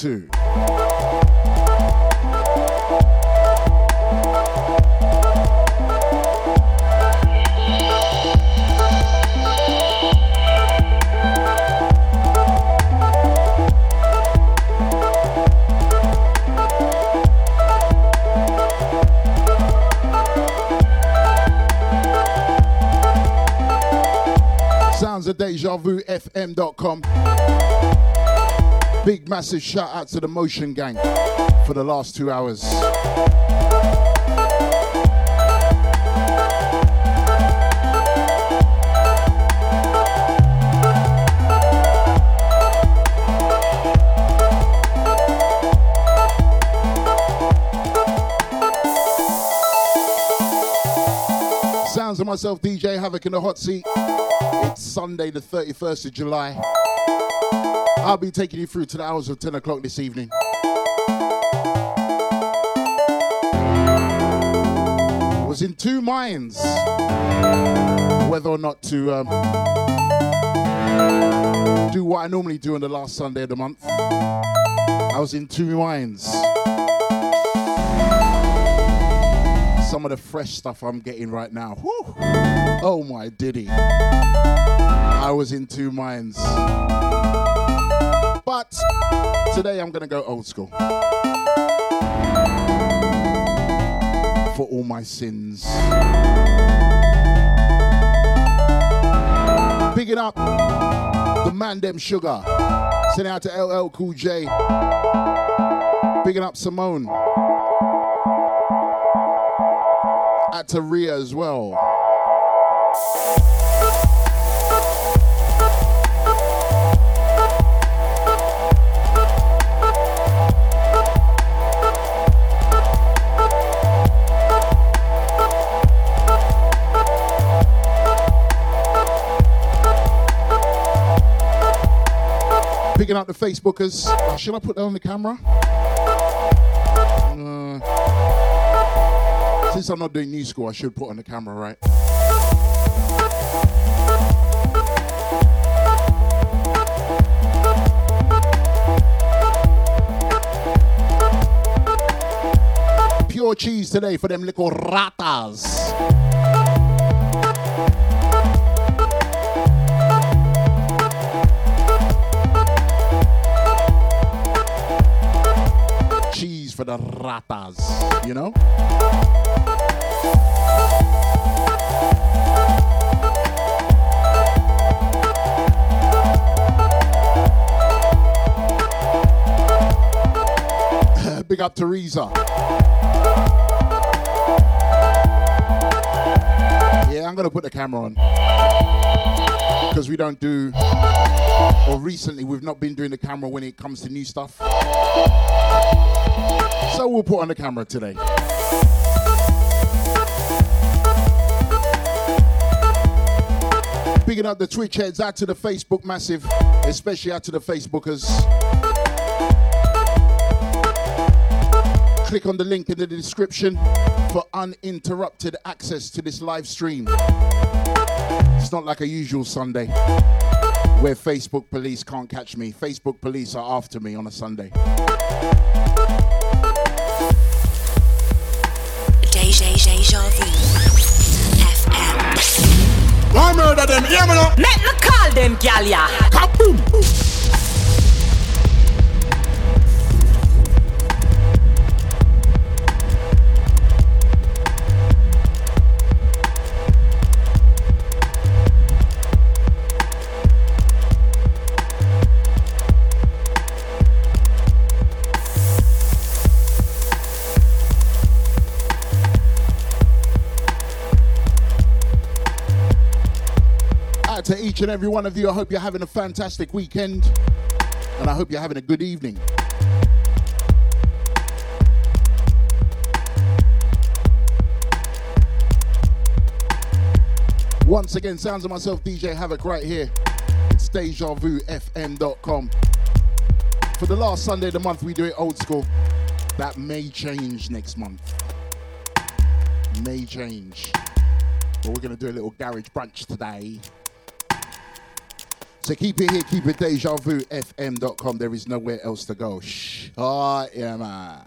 DejaVuFM.com. Big massive shout out to the Motion Gang for the last two hours. Sounds of myself, DJ Havoc in the hot seat. It's Sunday, the 31st of July. I'll be taking you through to the hours of 10 o'clock this evening. I was in two minds whether or not to um, do what I normally do on the last Sunday of the month. I was in two minds. Some of the fresh stuff I'm getting right now. Whew. Oh my diddy. I was in two minds. But today I'm going to go old school. For all my sins. Bigging up the man them sugar. Sending out to LL Cool J. Bigging up Simone. At Taria as well. out the Facebookers. Should I put that on the camera? Uh, since I'm not doing new school, I should put on the camera, right? Pure cheese today for them little ratas. For the ratas, you know? Big up Teresa. Yeah, I'm gonna put the camera on because we don't do, or recently we've not been doing the camera when it comes to new stuff. So we'll put on the camera today. Bigging up the Twitch heads, out to the Facebook massive, especially out to the Facebookers. click on the link in the description for uninterrupted access to this live stream. It's not like a usual Sunday where Facebook police can't catch me. Facebook police are after me on a Sunday. Hear me now? Let me call them, gal, ya. Kaboom! Each and every one of you. I hope you're having a fantastic weekend. And I hope you're having a good evening. Once again, sounds of myself, DJ Havoc, right here. It's DejaVuFM.com. For the last Sunday of the month, we do it old school. That may change next month. May change. But we're going to do a little garage brunch today. So keep it here, keep it DejaVuFM.com. There is nowhere else to go. Shh. Oh, yeah, man.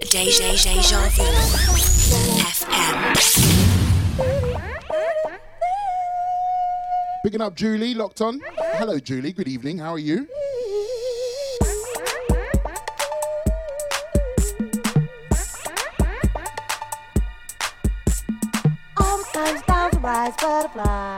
Deja, deja vu. FM. Picking up Julie, locked on. Hello, Julie. Good evening. How are you? Rise, butterflies.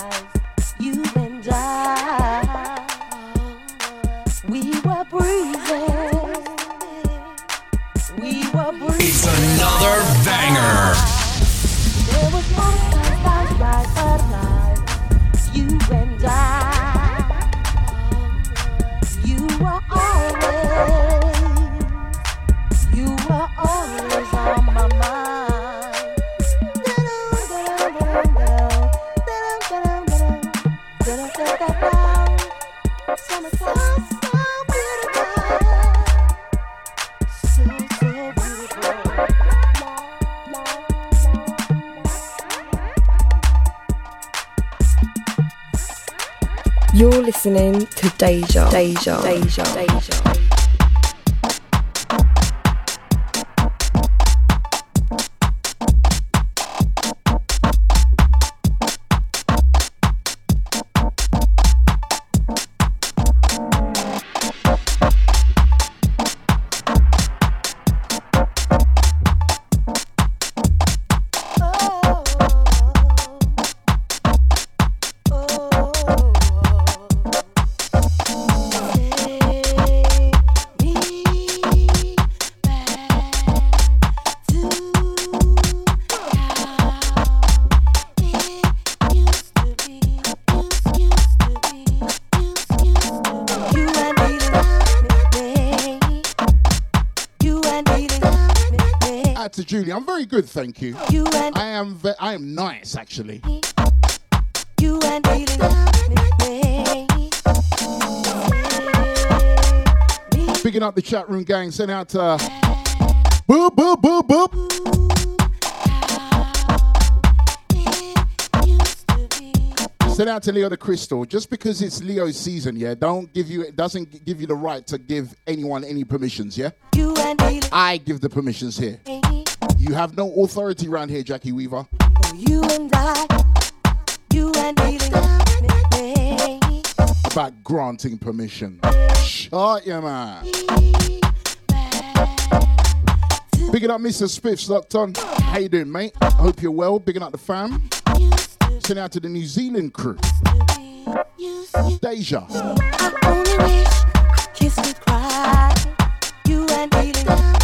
Deja. good, thank you. you and I am ve- I am nice actually. You and. Picking up the chat room gang, sending out to uh, Boop Boop Boop Boop. Send out to Leo the Crystal. Just because it's Leo's season, yeah, don't give you it doesn't give you the right to give anyone any permissions, yeah. I give the permissions here. You have no authority around here, Jackie Weaver. Oh, you and I, you and me. About granting permission. Shut your man. Bigging up Mr. Spiffs, locked on. How you doing, mate? I hope you're well. Bigging up the fam. Sending out to the New Zealand crew. Deja. I only wish cry. You and me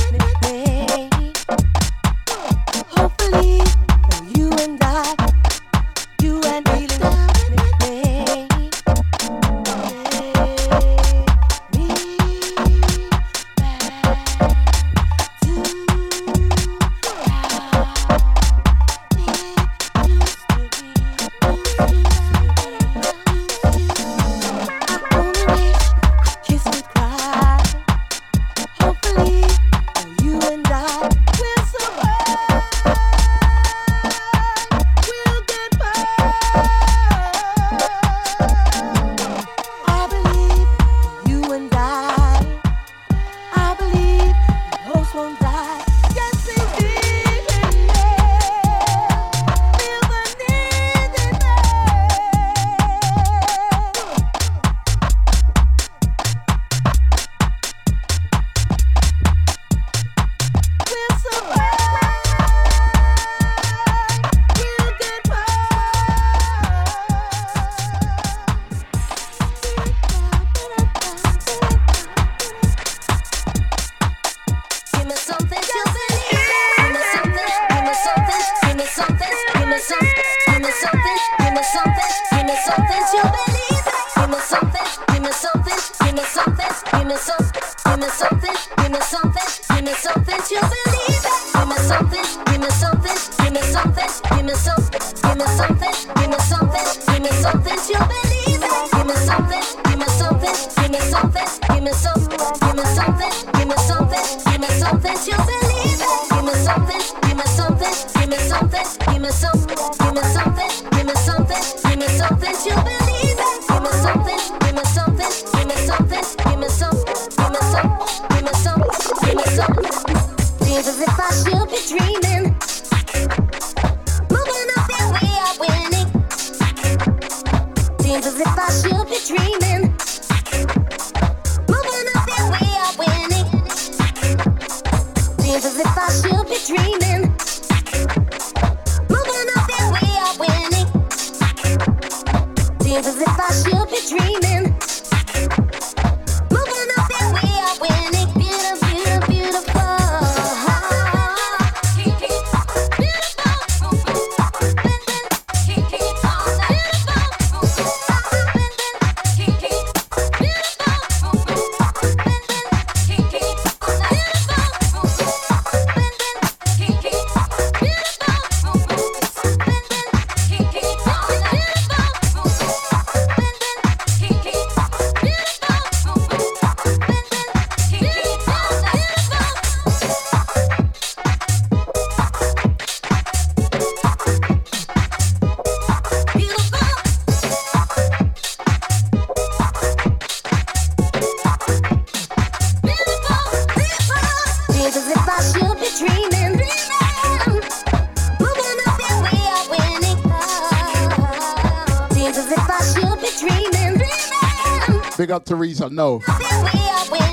big up Teresa. No.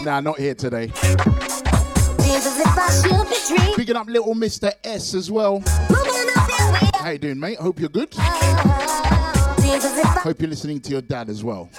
Nah, not here today. Picking up little Mr. S as well. How you doing, mate? Hope you're good. Hope you're listening to your dad as well.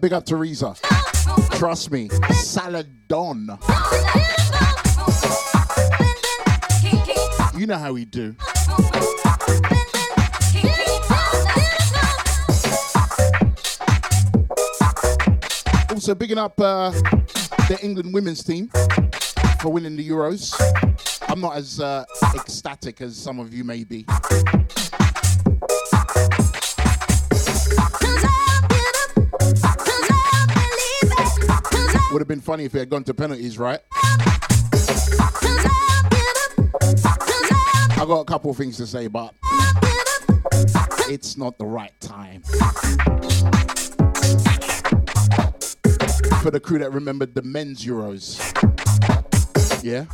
big up Teresa. Trust me, Saladon. You know how we do. Also, bigging up uh, the England women's team for winning the Euros. I'm not as uh, ecstatic as some of you may be. Would have been funny if it had gone to penalties, right? I got a couple things to say, but it's not the right time. For the crew that remembered the men's Euros. Yeah?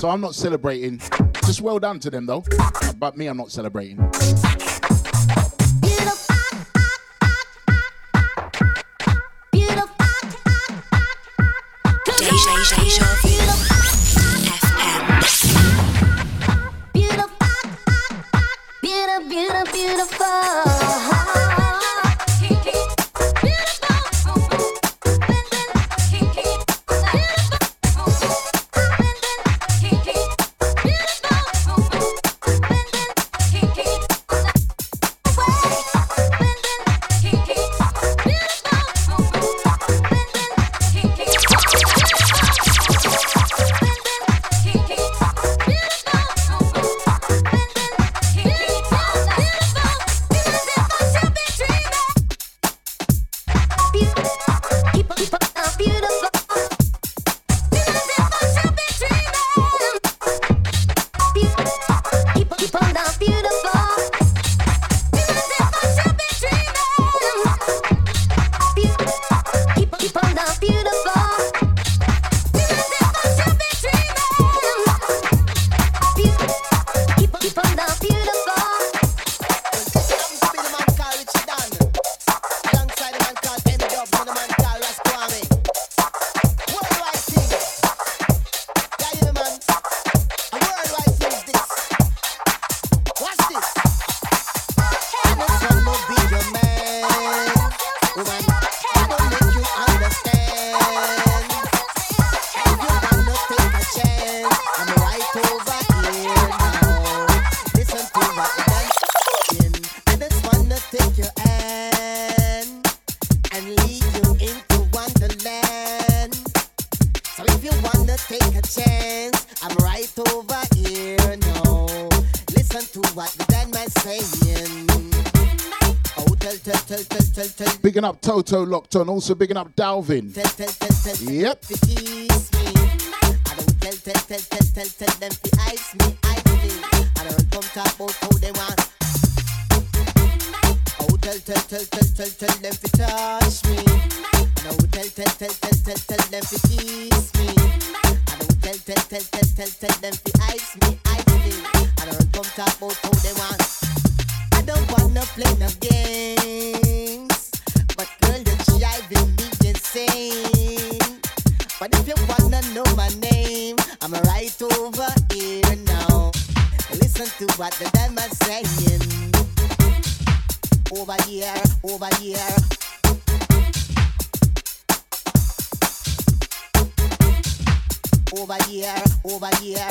So I'm not celebrating. Just well done to them though. But me, I'm not celebrating. Deja, deja Bigging up Toto locked on, also bigging up Dalvin. Yep. Tell, tell, tell, tell, tell, tell them to touch me. I tell, tell, tell, tell, tell, tell them to kiss me. I don't tell, tell, tell, tell, tell, tell them to Listen to what the demon's saying. Over here, over here. Over here, over here.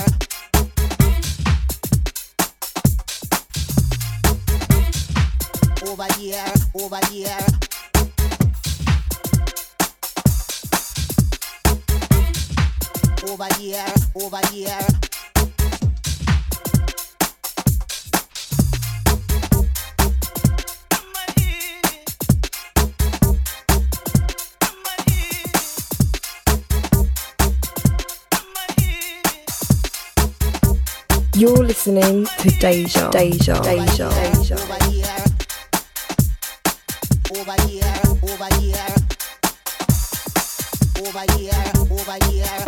Over here, over here. Over here, over here. You're listening to Deja, Deja, Deja, Deja. Over here. Over here, over here. Over here, over here.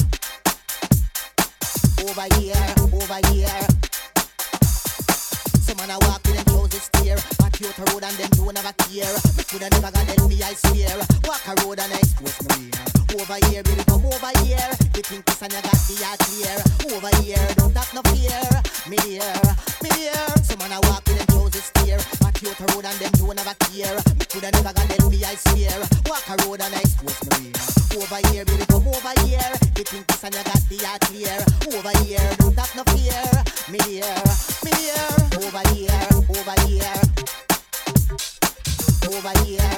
Over here, over here. Some man a walk with them clothes steer Out road and them don't never care. Me coulda never got them me I swear. Walk a road and I expose my ear Over here baby come over here. You think this and you got the heart clear Over here don't have no fear. Me here, me here. Some man a walk with them steer Back out the road and them don't never care. Me coulda never got them me I swear. Walk a road and I expose my ear Over here baby come over here. You think this and you got the heart clear Over here don't have no fear. Me here, me here. Over here, over here over here,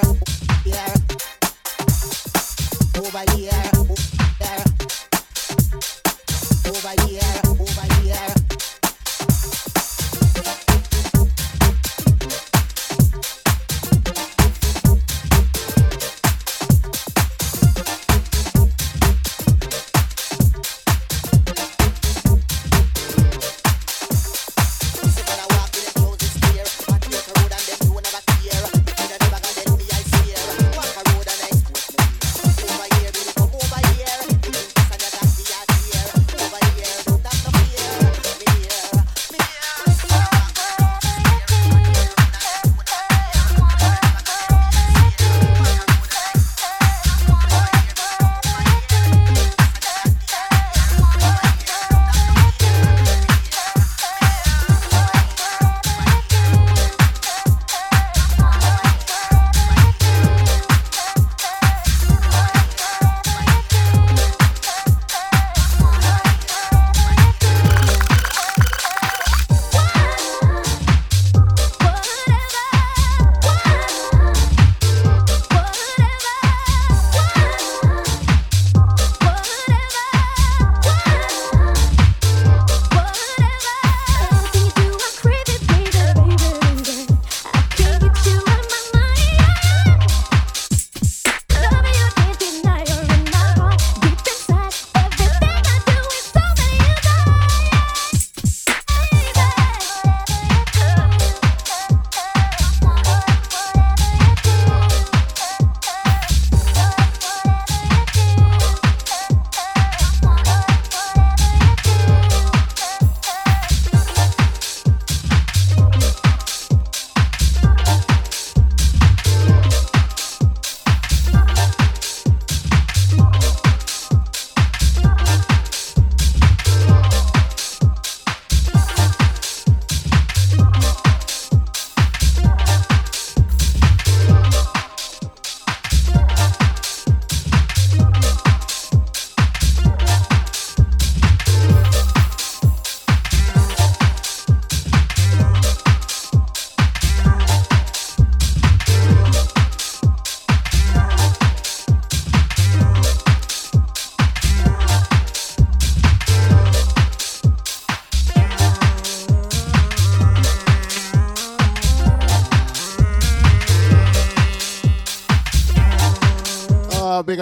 over here.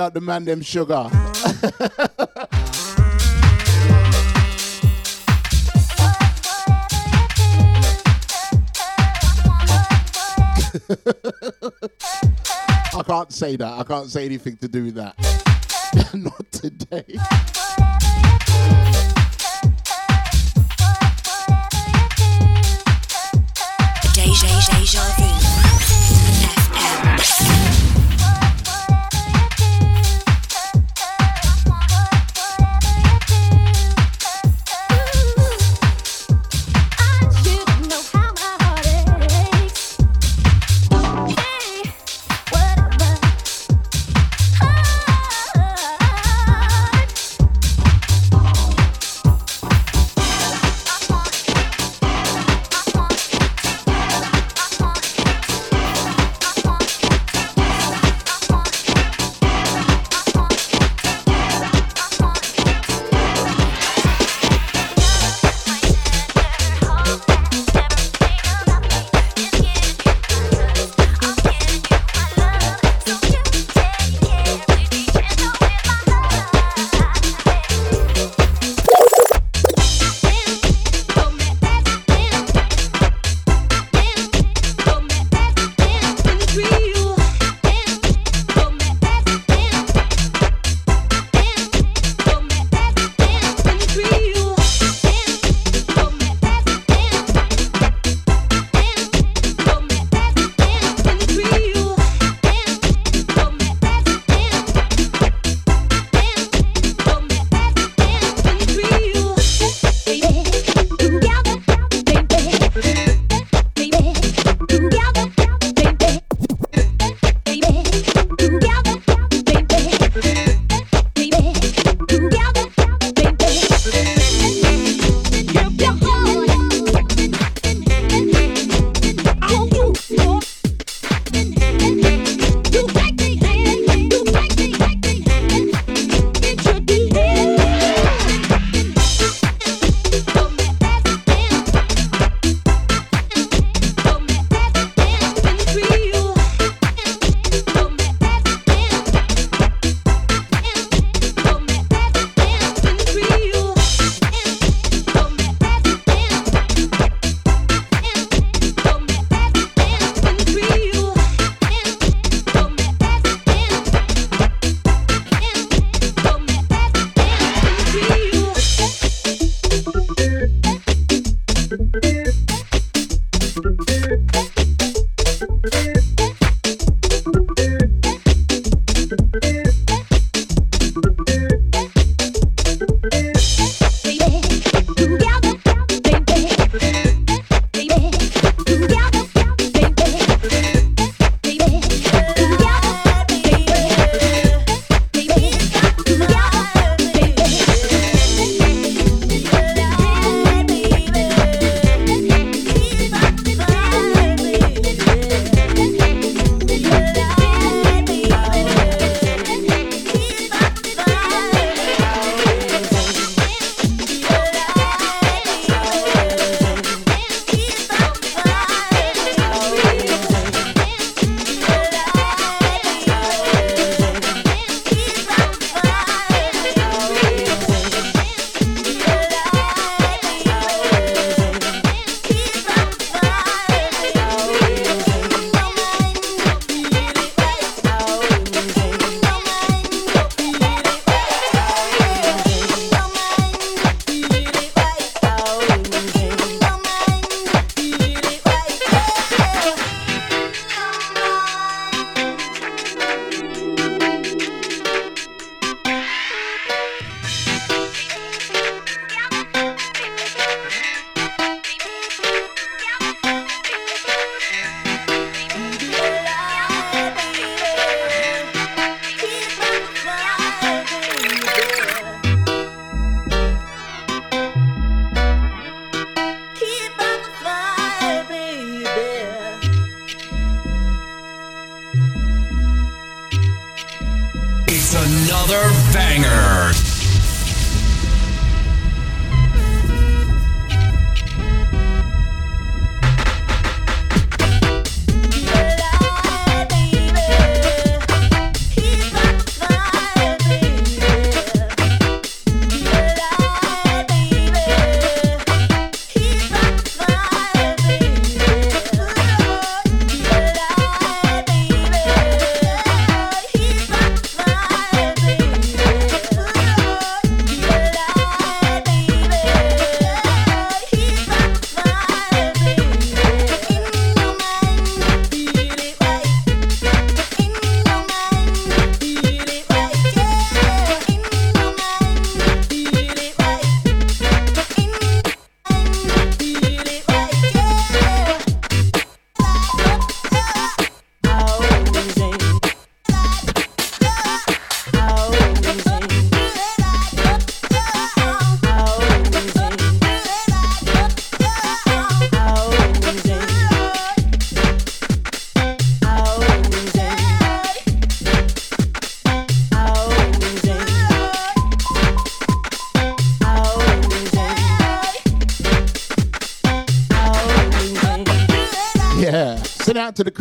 Out the man them sugar. I can't say that. I can't say anything to do with that. Not today.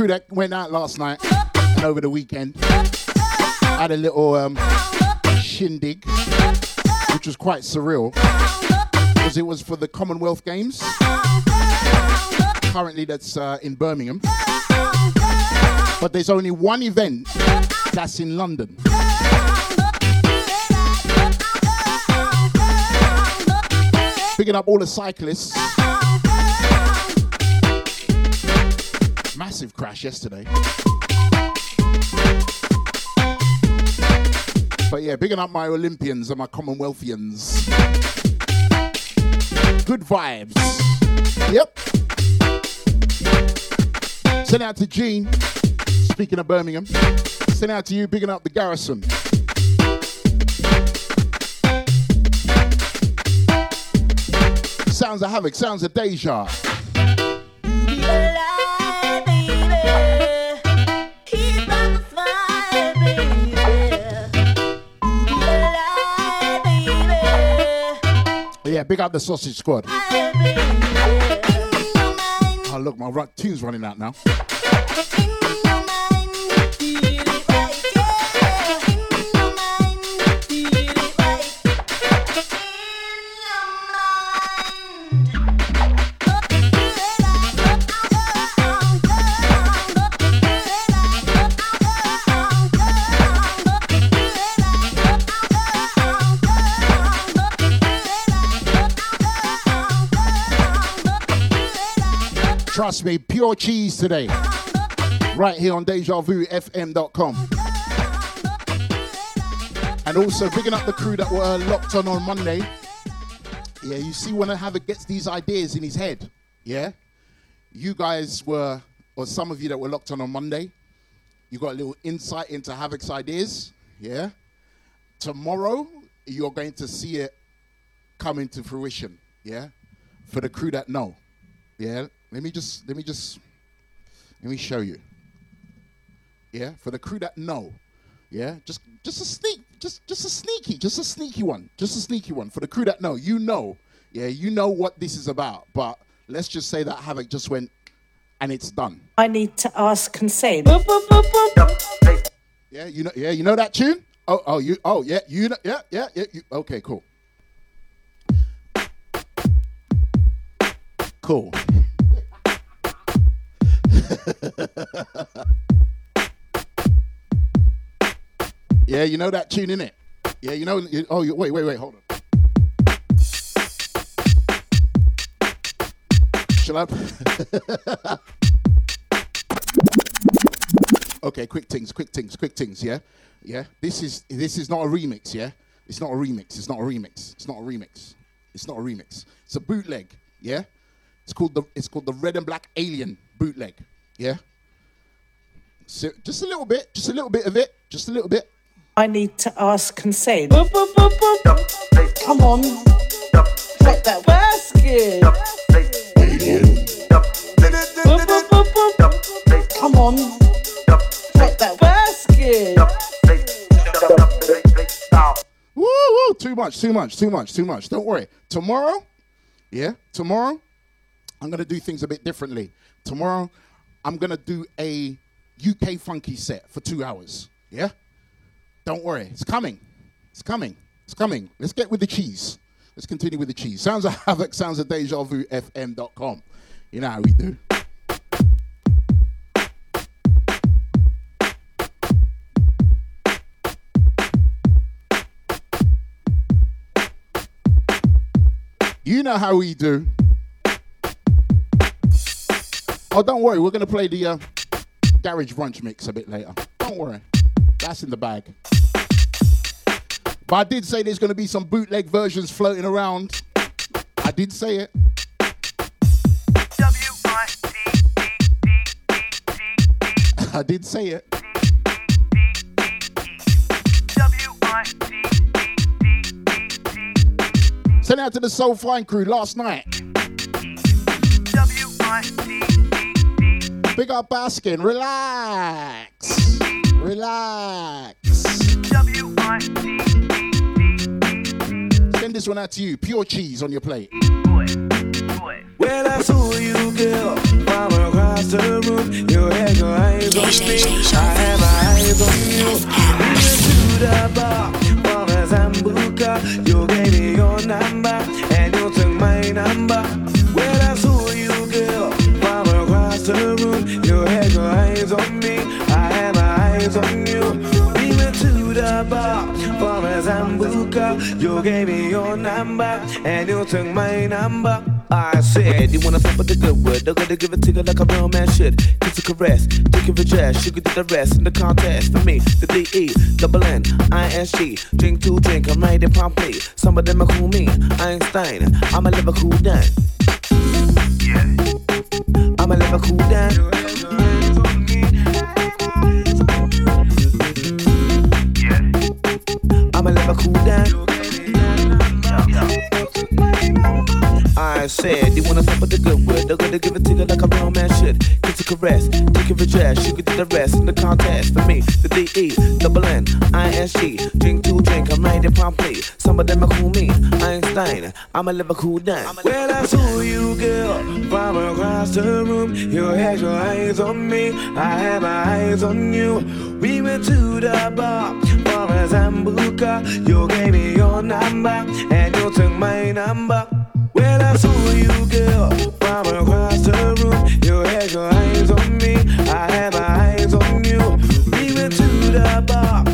Crew that went out last night and over the weekend. Had a little um, shindig, which was quite surreal because it was for the Commonwealth Games. Currently, that's uh, in Birmingham. But there's only one event that's in London. Picking up all the cyclists. Massive crash yesterday. But yeah, bigging up my Olympians and my Commonwealthians. Good vibes. Yep. Send out to Gene. Speaking of Birmingham. Send out to you, bigging up the garrison. Sounds of havoc, sounds of deja. Yeah, big up the sausage squad. Oh, look, my tune's running out now. Trust me, pure cheese today. Right here on DejaVuFM.com. And also bigging up the crew that were locked on on Monday. Yeah, you see when Havoc gets these ideas in his head, yeah? You guys were, or some of you that were locked on on Monday, you got a little insight into Havoc's ideas, yeah? Tomorrow, you're going to see it come into fruition, yeah? For the crew that know, yeah? Let me just, let me just, let me show you. Yeah, for the crew that know. Yeah, just just a sneak, just just a sneaky, just a sneaky one, just a sneaky one. For the crew that know, you know, yeah, you know what this is about. But let's just say that Havoc just went and it's done. I need to ask consent. Yeah, you know, yeah, you know that tune. Oh, oh, you, oh, yeah, you know, yeah, yeah, yeah. You, okay, cool, cool. yeah, you know that tune in it. Yeah, you know. You, oh, you, wait, wait, wait, hold on. Shall I? okay, quick things, quick things, quick things. Yeah, yeah. This is this is not a remix. Yeah, it's not a remix. It's not a remix. It's not a remix. It's not a remix. It's a bootleg. Yeah, it's called the it's called the Red and Black Alien bootleg. Yeah. So just a little bit, just a little bit of it, just a little bit. I need to ask consent. Come on. Drop that basket. Come on. Drop that basket. Woo, woo, too much, too much, too much, too much. Don't worry. Tomorrow, yeah, tomorrow, I'm gonna do things a bit differently. Tomorrow, I'm gonna do a UK funky set for two hours. Yeah? Don't worry, it's coming. It's coming. It's coming. Let's get with the cheese. Let's continue with the cheese. Sounds of Havoc, sounds of Deja Vu, FM.com. You know how we do. You know how we do. Oh, don't worry, we're gonna play the uh, garage brunch mix a bit later. Don't worry, that's in the bag. But I did say there's gonna be some bootleg versions floating around. I did say it. I did say it. Sent out to the Soul Fine crew last night. Big up Baskin. Relax. Relax. Send this one out to you. Pure cheese on your plate. Well, I saw you, girl, from across across the room. You had your eyes on me. Deja I had my eyes on you. We went to the bar for a Sambuca. You gave me your number and you took my number. You gave me your number and you took my number. I said, you wanna fuck with the good word? They're gonna give it to you like a real man should. Kiss a caress, take it for jazz, sugar to the rest in the contest. For me, the D E, double N, I S G. Drink to drink, I'm in promptly. Some of them are cool me, Einstein. I'ma live a cool down. I'ma live a cool down. Said, you wanna fuck with the good word? They're gonna give it to you like a real man should. Kiss a caress, take it for jazz, sugar to the rest in the contest. For me, the D E, double N, I S G. Drink to drink, I'm in promptly. Some of them are cool me, Einstein. Live a cool down. Well, I saw you, girl, from across the room. You had your eyes on me, I had my eyes on you. We went to the bar for a Sambuca. You gave me your number, and you took my number. When I saw you, girl, across the room, you had your eyes on me, I had my eyes on you. We went to the bar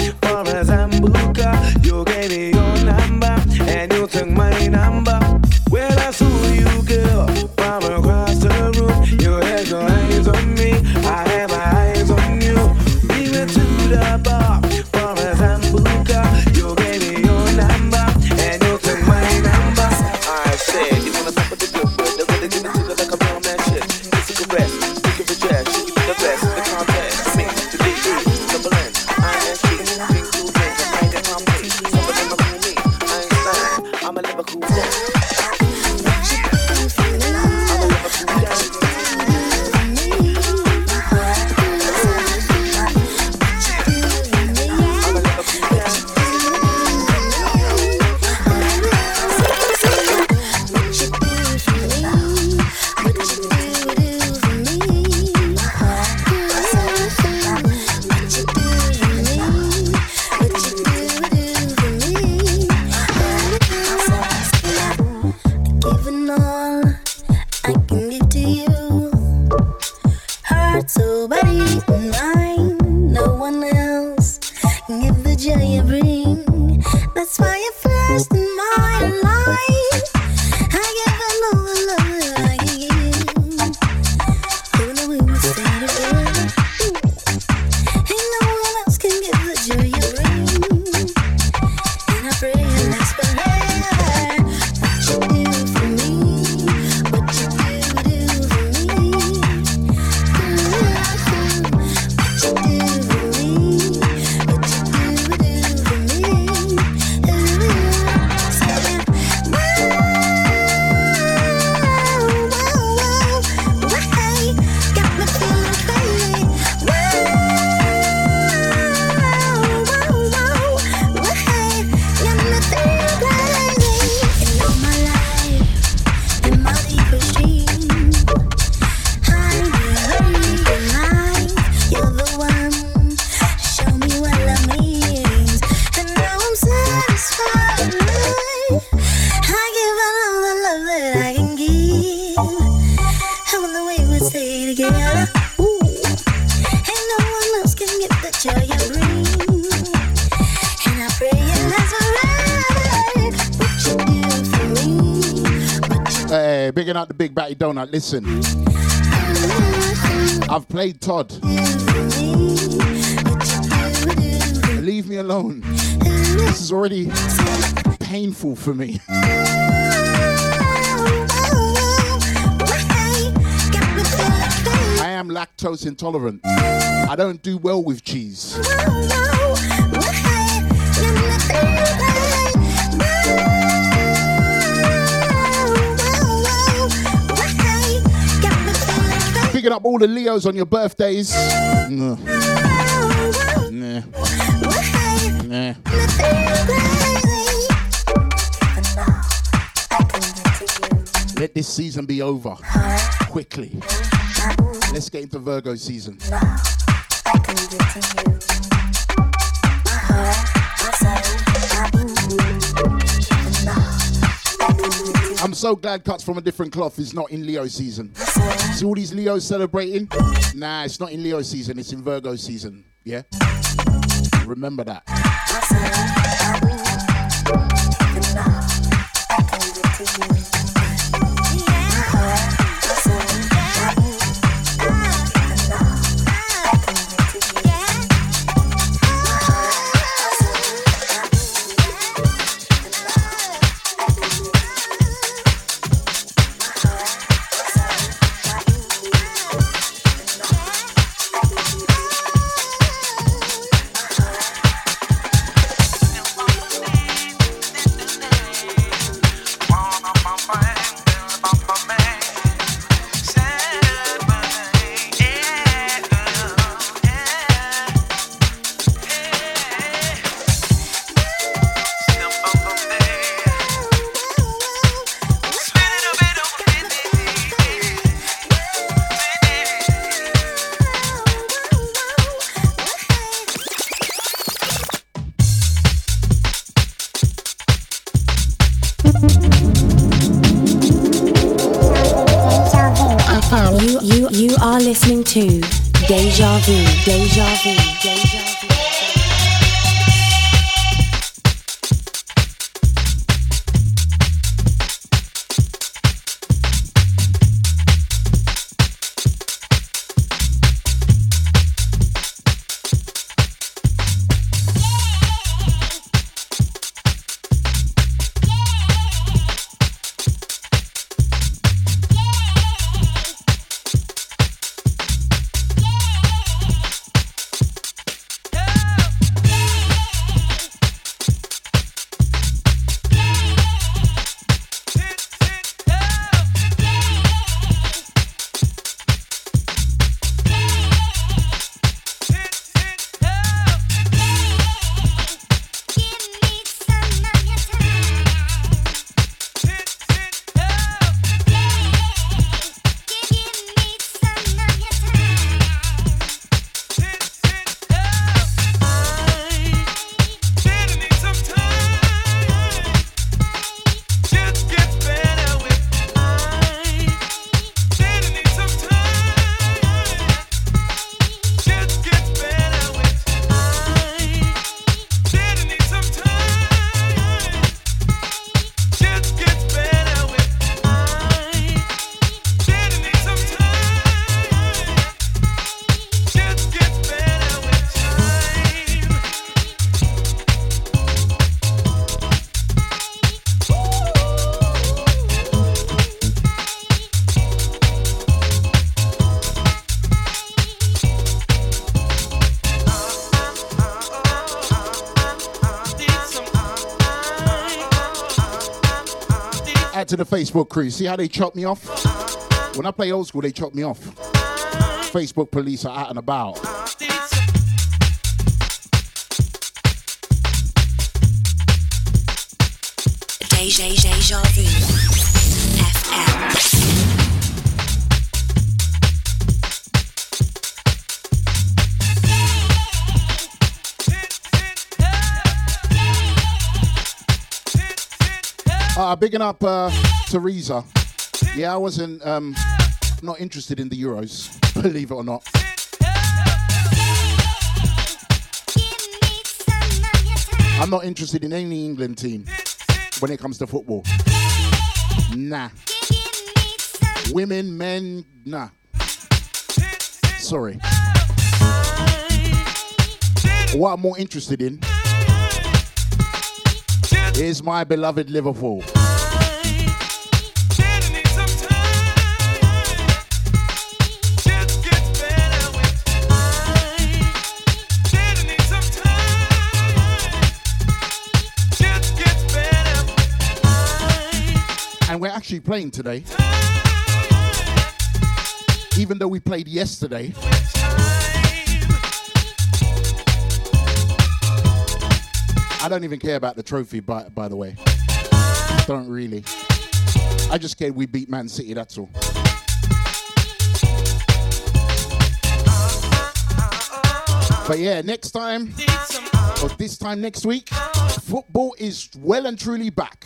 Listen, I've played Todd. Leave me alone. This is already painful for me. I am lactose intolerant. I don't do well with cheese. Up all the Leos on your birthdays. Nah. Nah. Let this season be over quickly. Let's get into Virgo season. I'm so glad Cuts from a Different Cloth is not in Leo season. See all these Leos celebrating? Nah, it's not in Leo season, it's in Virgo season. Yeah? Remember that. FM. The Facebook crew. See how they chop me off? When I play old school, they chop me off. Facebook police are out and about. Uh, bigging up uh, Teresa. Yeah, I wasn't um, not interested in the Euros, believe it or not. I'm not interested in any England team when it comes to football. Nah. Women, men, nah. Sorry. What I'm more interested in is my beloved Liverpool. Playing today. Even though we played yesterday. I don't even care about the trophy, by, by the way. Don't really. I just care we beat Man City, that's all. But yeah, next time, or this time next week, football is well and truly back.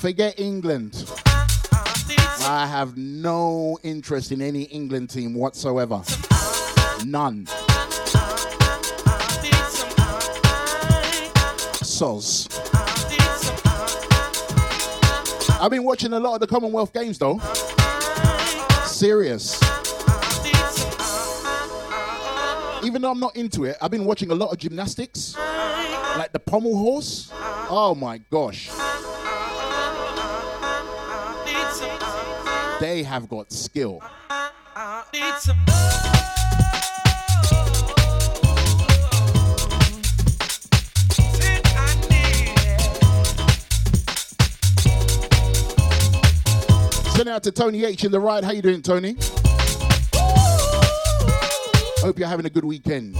Forget England. I have no interest in any England team whatsoever. None. Soz. I've been watching a lot of the Commonwealth Games though. Serious. Even though I'm not into it, I've been watching a lot of gymnastics. Like the pommel horse. Oh my gosh. They have got skill. Send out to Tony H in the ride. How you doing, Tony? Hope you're having a good weekend.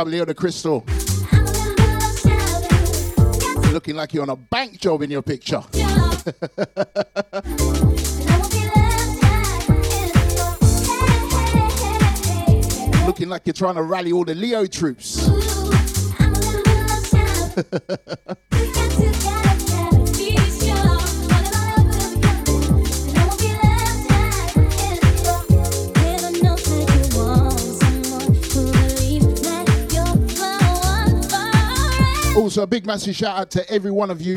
Up Leo the Crystal. Looking like you're on a bank job in your picture. Looking like you're trying to rally all the Leo troops. Also, a big massive shout out to every one of you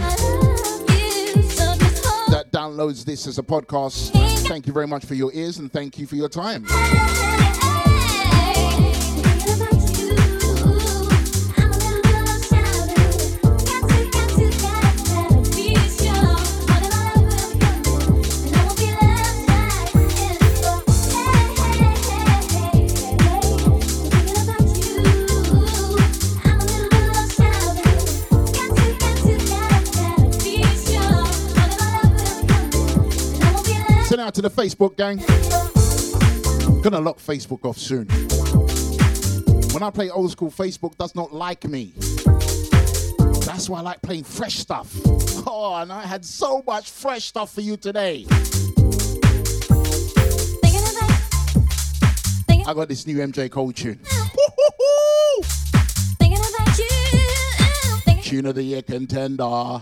that downloads this as a podcast. Thank you very much for your ears and thank you for your time. Out to the Facebook gang. Gonna lock Facebook off soon. When I play old school, Facebook does not like me. That's why I like playing fresh stuff. Oh, and I had so much fresh stuff for you today. I got this new MJ Cole tune. Tune of the year contender.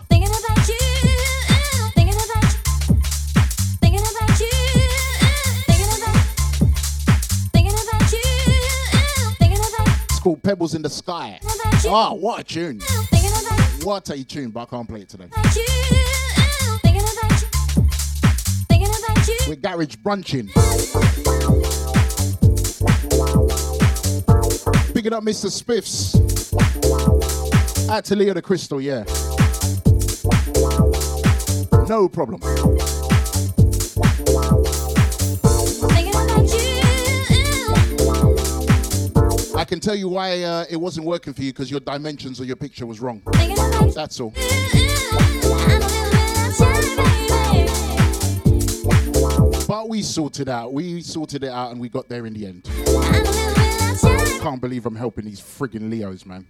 Called Pebbles in the Sky. Oh, what a tune. What a tune, but I can't play it today. We're garage brunching. Picking up Mr. Spiffs. At to Leo the Crystal, yeah. No problem. Can tell you why uh, it wasn't working for you because your dimensions of your picture was wrong. That's all. But we sorted out. We sorted it out and we got there in the end. Can't believe I'm helping these friggin' Leos, man.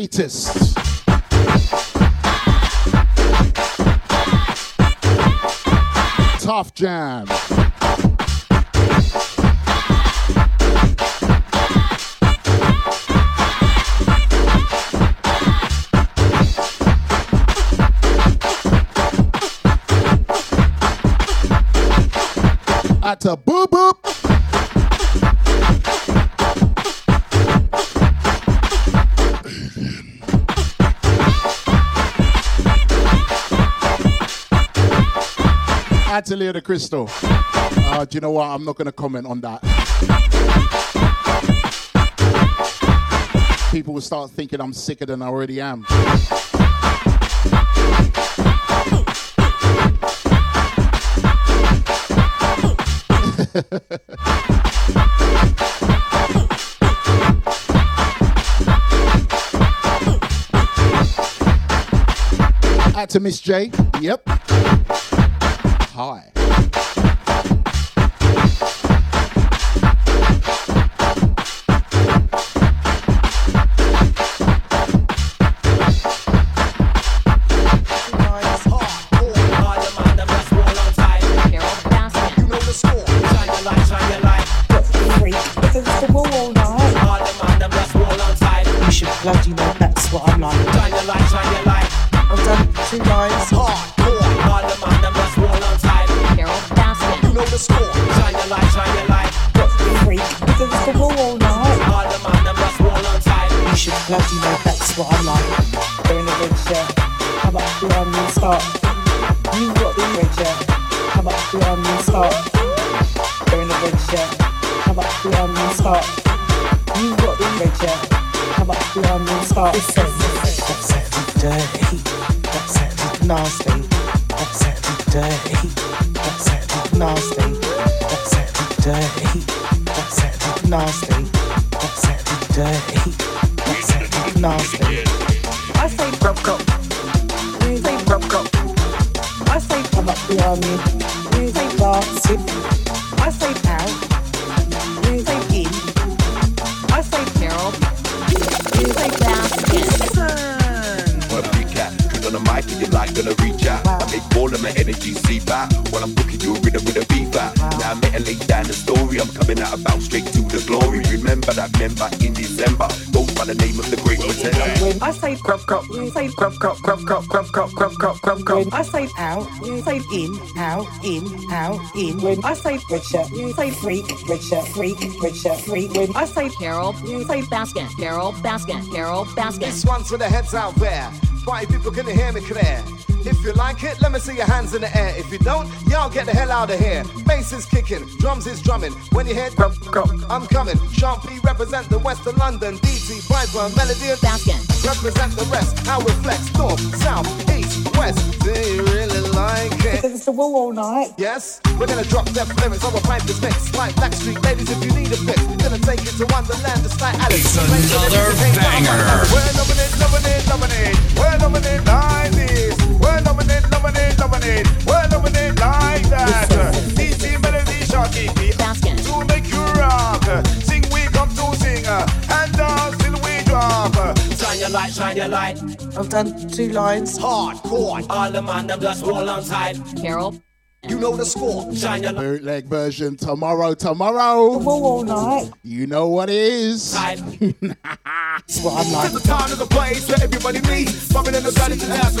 Greatest. Tuff Jam. Atelier the Crystal. Uh, do you know what? I'm not going to comment on that. People will start thinking I'm sicker than I already am. To Miss J. Yep. Hi. You've got the shirt. How about the army and start? December. Goes by the name of the great pretender. When I say grub cup, you say grub cup, grub cup, grub cup, grub cup, grub cup. When I say out, you say in, out, in, out, in. When I say red shirt, you say freak, red shirt, freak, red shirt, freak. When I say Carol, you say basket. Carol, basket. Carol, basket. This one's for the heads out there. Party people can hear me clear. If you like it, let me see your hands in the air. If you don't, y'all get the hell out of here. Bass is kicking, drums is drumming. When you hear grub, grub, I'm coming. Sean P represent the west of London. DT, Brightburn, Melody and Basket. represent the rest. How we flex, north, south, east, west. Do you really like it? because it's the wall all night. Yes, we're gonna drop them lyrics over pipe this mix. Like Blackstreet ladies, if you need a fix, we're gonna take it to Wonderland, just like Alice. It's another banger. We're loving it, loving it, loving it. We're loving it like this. We're loving it, loving it, loving it. We're loving it like that. DC melody shocking me to make you rock. Sing we come to sing, light, shine your light. I've done two lines. Hardcore, All the man, them just hold on tight. Carol, you know the score. Shine your light. Bootleg version tomorrow, tomorrow. Wall all night. You know what it is. That's what I'm like. It's the time of the place where everybody meets. Bumping in the valley to dance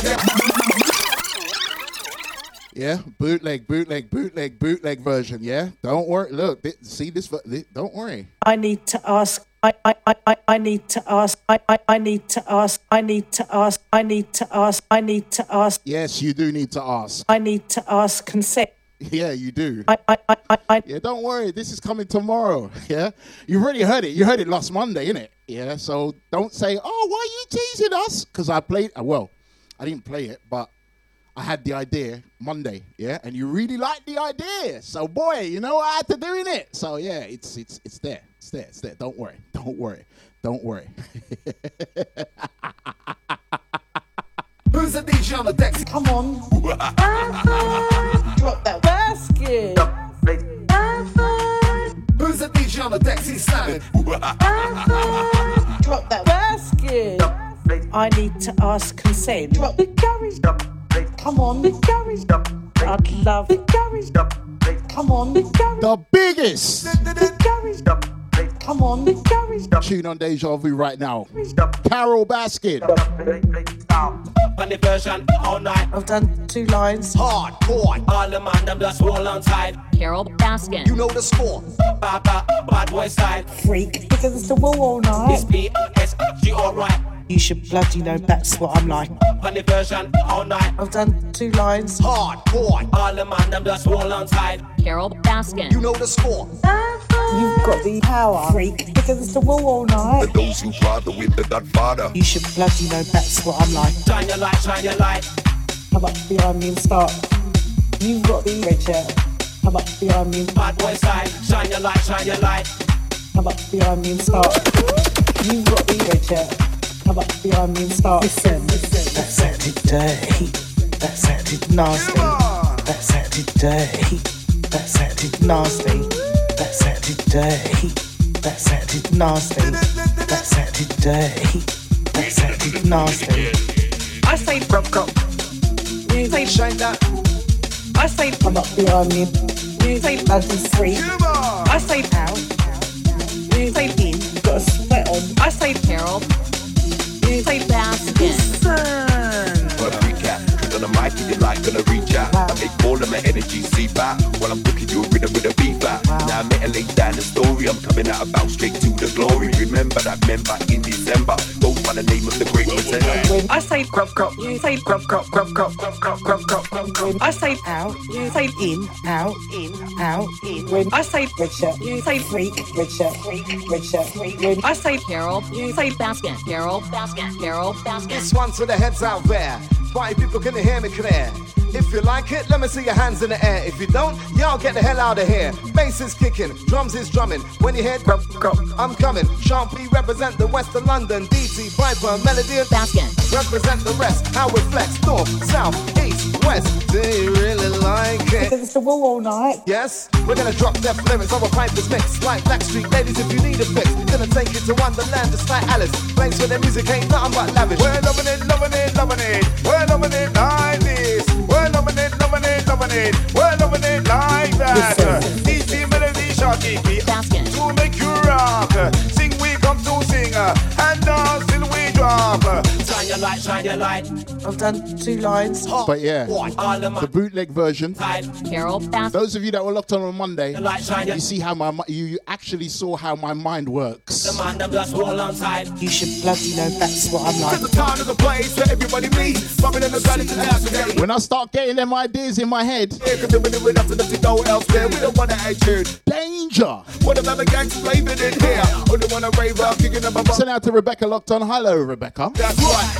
Yeah, bootleg, bootleg, bootleg, bootleg version. Yeah, don't worry. Look, see this. Don't worry. I need to ask. I, I, I, I, need to ask. I, I, I need to ask. I need to ask. I need to ask. I need to ask. Yes, you do need to ask. I need to ask consent. Yeah, you do. I, I, I, I, Yeah, don't worry. This is coming tomorrow. Yeah, you've already heard it. You heard it last Monday, innit? Yeah. So don't say, "Oh, why are you teasing us?" Because I played. Well, I didn't play it, but I had the idea Monday. Yeah, and you really liked the idea. So boy, you know what I had to do in it. So yeah, it's it's it's there. It's there. It's there. Don't worry. Don't worry. Don't worry. Who's the DJ on the decks? come on. Drop that basket. Who's the DJ on the decks? He's slamming. Drop that basket. I need to ask consent. Drop the garage. Come on, the garage. I'd love the garage. Come on, the garage. the biggest The garage. Come on, the garage. tune on Deja Vu right now. Carol Baskin. On version all night. I've done two lines. Hardcore, All the man, them just hold on tight. Carol, basket. you know the score. Papa, bad boy style. Freak. Because it's the wall all It's night. B-S-G alright. You should bloody know that's what I'm like. On the version all night. I've done two lines. Hardcore, All the man, them just hold on tight. Carol, Baskin. you know the score. You've got the power. Freak. Because it's the wall all night. Those who bother with the Godfather. You should bloody know that's what I'm like. Shine your light, shine your light. How about behind me and start? You've got the red shirt. How about behind me? Bad boy style. Shine your light, shine your light. How about behind me and start? You've got the red shirt. How about behind me and start? Listen, listen. That sounded dirty. That sounded nasty. That sounded dirty. That sounded nasty. That sounded dirty. That sounded nasty. That sounded dirty. That sounded nasty. I say grub cup. You say Shine that. I say come up behind me. You say love is free. I say out. You say in. Got a sweat on. I say Carol, you say basket. What a freak cat. On the mic and you're like gonna reach out. I make all all of my energy seep out while I'm booking you a rhythm with a I met a late down the story. I'm coming out about straight to the glory. Remember that member in December Go by the name of the great pretender. I say gruff crop, you say gruff crop, gruff crop, gruff crop, gruff crop. When I say out, you say in, out, in, out, in. I say Richard, you say freak, Richard, freak, Richard, freak. I say Carol, you say basket, Carol, basket, Carol, basket. This one to the heads out there. Five people can hear me clear. If you like it, let me see your hands in the air. If you don't, y'all get the hell out of here. Bass is kicking, drums is drumming. When you hear crop, crop, I'm coming. Sean P represent the west of London. DT, Viper, Melody, and Basket. represent the rest. How we flex, north, south, east, west. Do you really like it? it's the wall all night. Yes, we're gonna drop deaf lyrics over pipers mix like Blackstreet ladies if you need a fix. Gonna take you to Wonderland just like Alice. Place where the music ain't nothing but lavish. We're loving it, loving it, loving it. We're loving it like this. We're loving it, loving it, loving it. We're loving it like that. Easy melody, short kiki. Basket. To make you rock. Sing we come to sing. Uh, and dance till we drop. Shine your light, shine your light. I've done two lines. But yeah, All of my the bootleg version. Carol, Baskin. Those of you that were locked on on Monday, The light shine your you see how my you, you actually saw how my mind works. the man them just roll on tight. You should bloody know that's what I'm like. The time of the place where everybody meets. Bumping in the valley to the house again. When I start getting them ideas in my head, Yeah, cause we're doing nothing to go elsewhere. We don't want to attitude. danger. What about the gangs flavoured in here? Only wanna rave up, kicking up a bum. Send out to Rebecca locked on. Hello, Rebecca. That's right.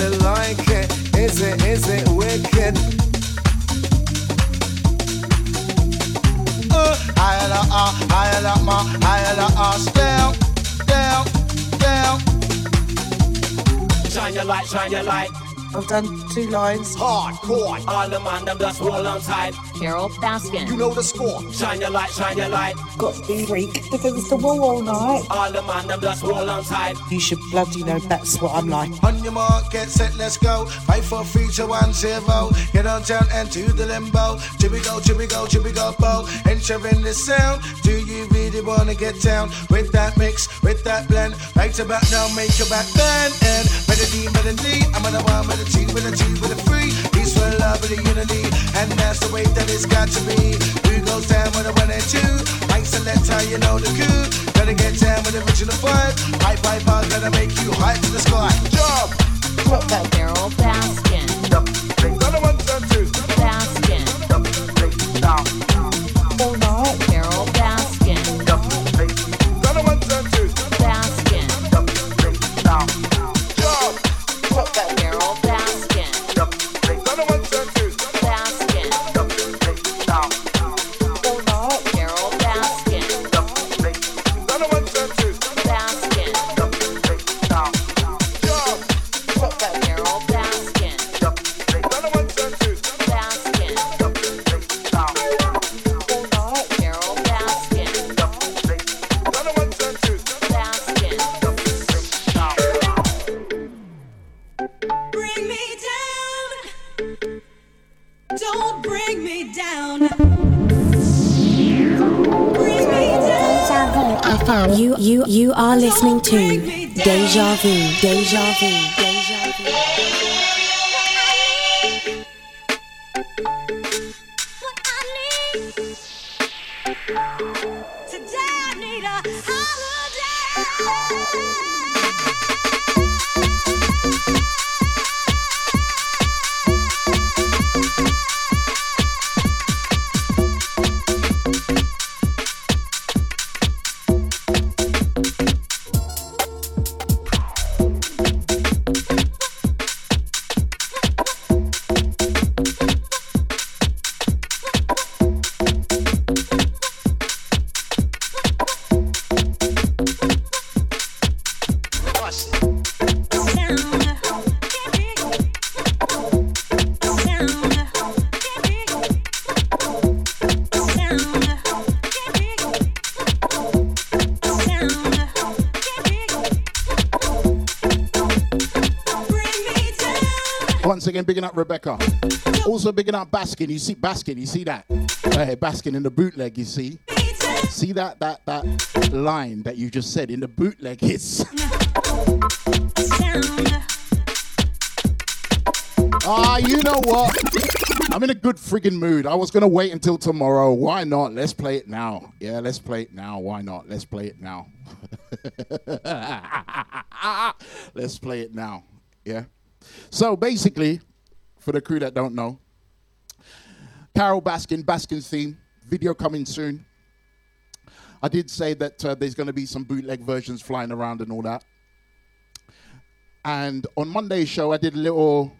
really like it. Is it, is it wicked? Uh, I the R, higher the uh, R, higher the R, down, down, down. Shine your light, shine your light. I've done two lines. Hardcore. All the man them just roll on tight. Carol, Baskin. You know the score. Shine your light, shine your light. Got to be freak because it's the wall all night. All the man them just roll on tight. You should bloody know that's what I'm like. On your mark, get set, let's go. Fight for future one zero. Get on down and to the limbo. Jibby go, jibby go, jibby go, bow. Entering the sound. Do you really wanna get down with that mix, with that blend? Right about now, make your back bend. And melody, melody. I'm on the one with a T, with a T, with a free. Peace for love, with a unity. And that's the way that it's got to be. Who goes down with a one and two? Right selector, you know the coup. Gotta get down with the original vibe. Hype, hype, hype, gotta make you hype to the sky. Jump! Drop that. Carol, Baskin. Gotta one, two, two. Basket. All Deja Vu. Again, bigging up Rebecca. Also bigging up Baskin. You see Baskin, you see that? Hey, Baskin in the bootleg, you see? See that that that line that you just said in the bootleg it's Ah, you know what? I'm in a good friggin' mood. I was gonna wait until tomorrow. Why not? Let's play it now. Yeah, let's play it now. Why not? Let's play it now. let's play it now. Yeah. So basically, for the crew that don't know, Carol Baskin, Baskin's theme, video coming soon. I did say that uh, there's going to be some bootleg versions flying around and all that. And on Monday's show, I did a little,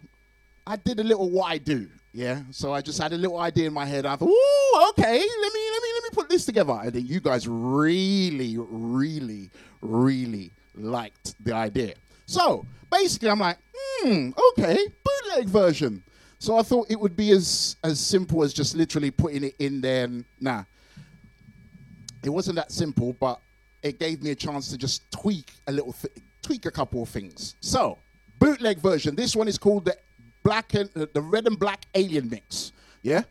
I did a little what I do. Yeah. So I just had a little idea in my head. I thought, ooh, okay, let me, let me, let me put this together. I think you guys really, really, really liked the idea. So basically, I'm like, hmm, okay, bootleg version. So I thought it would be as as simple as just literally putting it in there. And, nah, it wasn't that simple, but it gave me a chance to just tweak a little, th- tweak a couple of things. So bootleg version. This one is called the black and uh, the red and black alien mix. Yeah,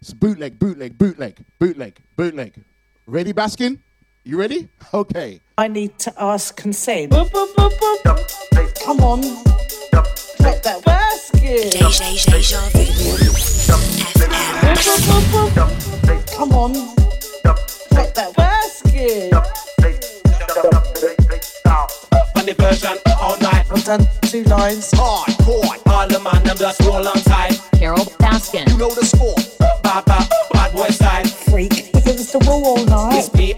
it's bootleg, bootleg, bootleg, bootleg, bootleg. Ready, Baskin? You ready? Okay. I need to ask consent. Come on. Drop that basket. Come on. Drop that basket. Funny version all night. I've done two lines. Hardcore. All the man them just roll on tight. Carol Baskin. You know the score. Baba, bad bad boy style. Freak. If it was the wall all night. It's me, it's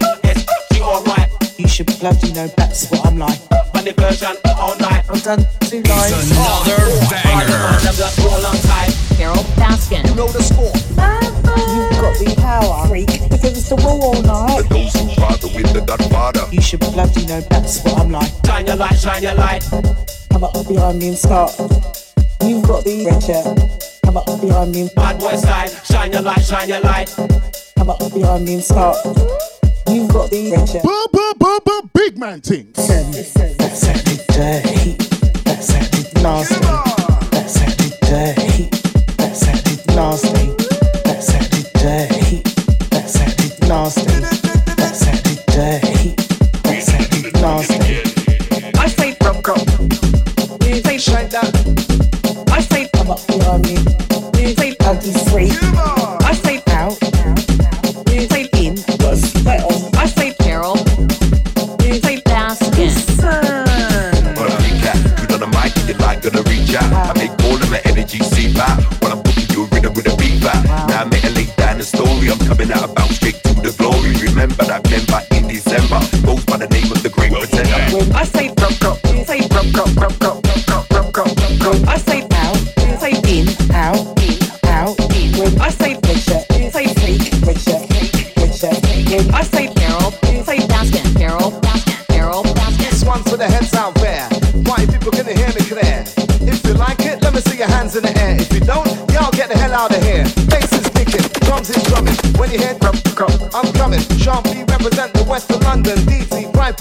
you alright. You bloody know that's what I'm like. Funny version all night. I've done two lines. Another All the banger. man them just roll. Carol Baskin. You know the score. You've got the power. Freak. If it was the wall all night. Those who bother with the Godfather. You should bloody know that's what I'm like. Shine your light, shine your light. Come up behind me and start. You've got the red. Come up behind me and Bad boy style. Shine your light, shine your light. come up behind me and start. You got the pressure. Boom, boom, boom, boom, big man things. That's how you dirty. That's how nasty. That's how you dirty. That's how nasty. That's how you dirty. That's how nasty. That's. That's nasty. I say from go. You say shut down.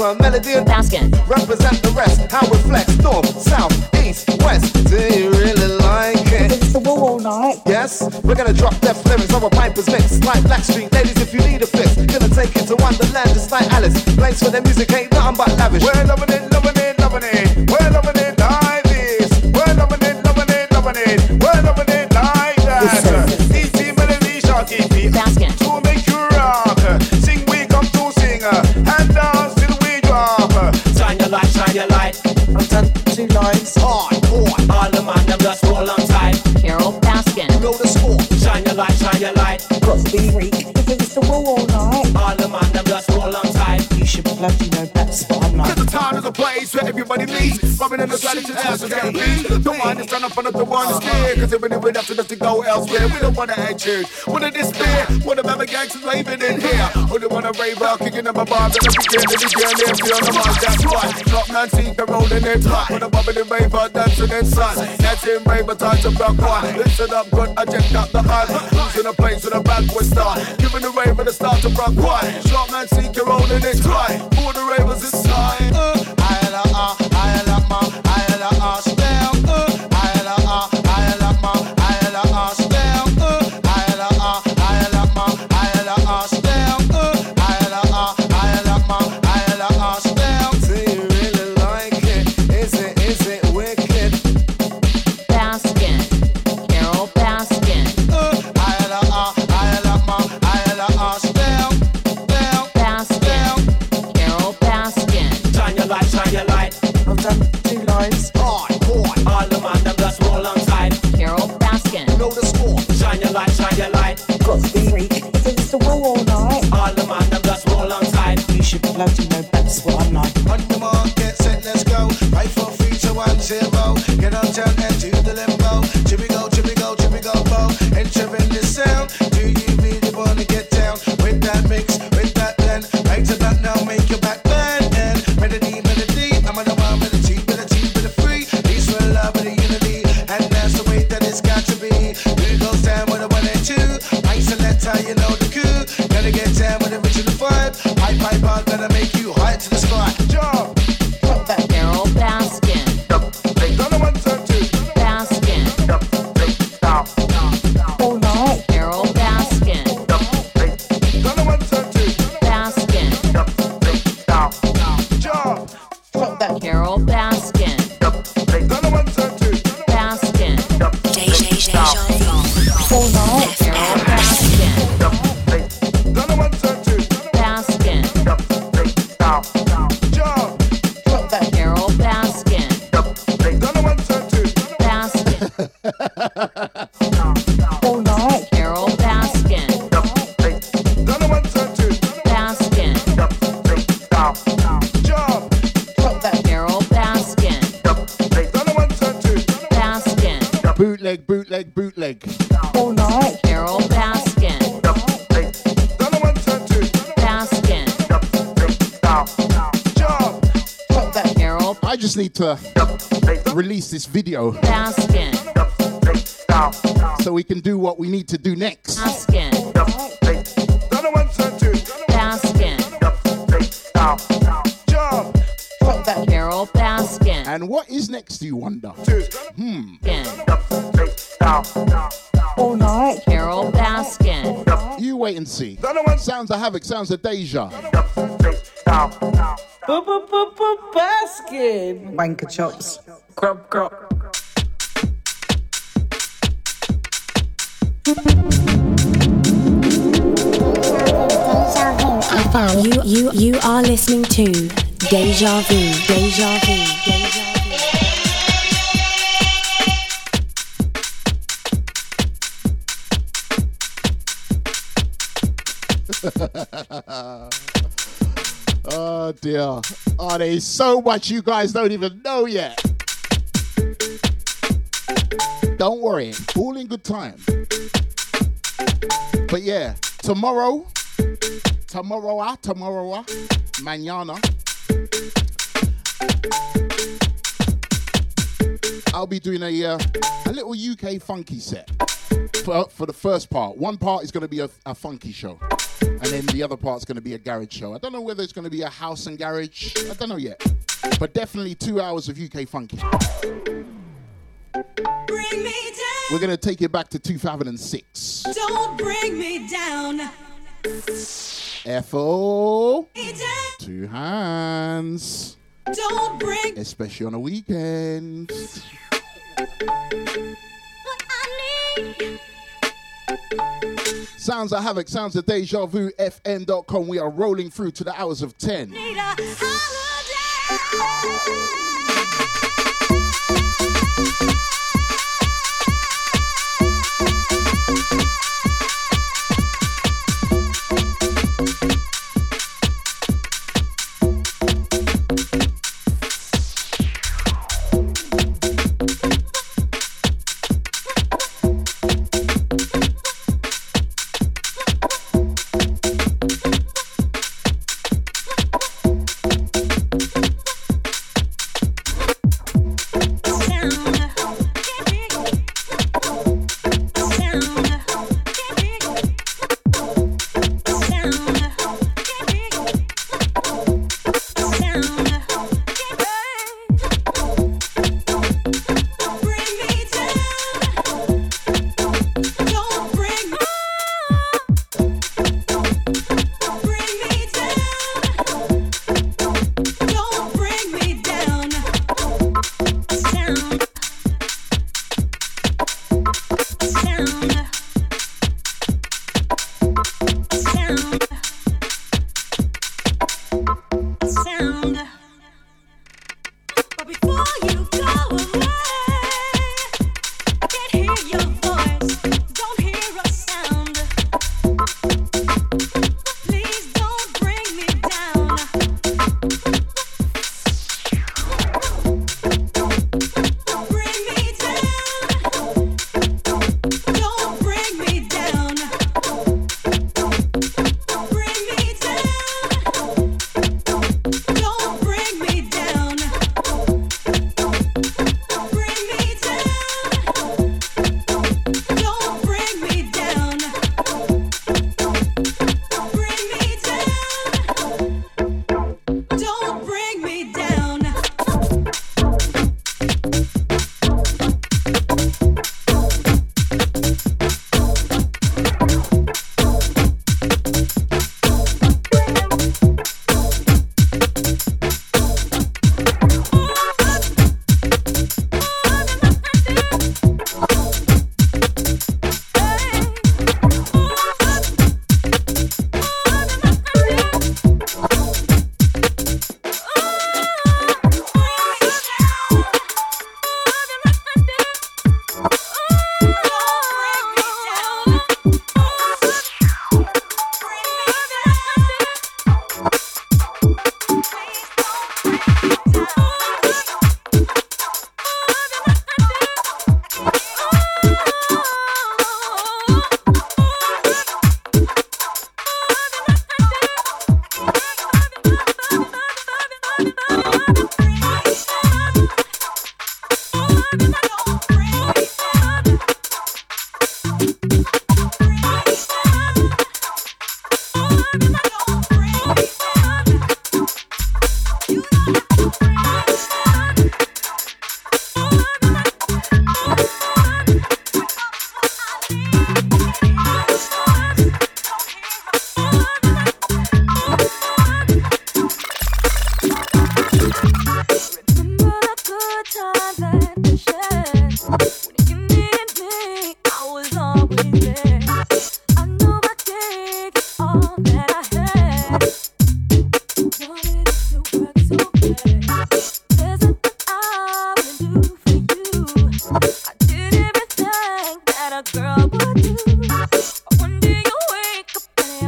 DT, Piper, Melody and Baskin. represent the rest. How it flex, north, south, east, west. Do you really like it? it's the wall all night. Yes, we're gonna drop deaf lyrics over Piper's mix. Like Blackstreet, ladies, if you need a fix, gonna take it to Wonderland just like Alice. Place for the music ain't nothing but lavish. We're loving it, loving it. Cause if we have to just to go elsewhere, we don't wanna church. Wanna despair. Wanna have a gangsters raving in here. Only wanna rave out, kicking up a bomb. And every kid, every girl, they're feeling the mind. That's why. Drop Nancy, the rolling in time. Wanna bobbing and raver, dancing inside. Dancing raver, time to block one. Listen up, good, I checked out the hype. Who's in a place with a backward start? Uh. Giving the rave raver the start to rock one. Drop Nancy, you're rolling in time. One, zero. To release this video Baskin. so we can do what we need to do next. Baskin. Baskin. Carol Baskin. And what is next, do you wonder? Hmm. All night. Carol Baskin. You wait and see. Sounds of Havoc, sounds of Deja. Baskin. Wanker chops. Grub, grub. FM. You, you, you are listening to Deja Vu. Deja Vu. So much you guys don't even know yet. Don't worry, all in good time. But yeah, tomorrow, tomorrow, ah, tomorrow, ah, mañana, I'll be doing a uh, a little UK funky set for, for the first part. One part is going to be a, a funky show, and then the other part's going to be a garage show. I don't know whether it's going to be a house and garage. I don't know yet, but definitely two hours of UK funky. Bring me down. We're going to take it back to 2006. Don't bring me down. F-O, two hands, Don't bring especially on a weekend. what I need. Sounds of Havoc, sounds of Deja Vu, FM.com. We are rolling through to the hours of 10.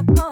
Oh.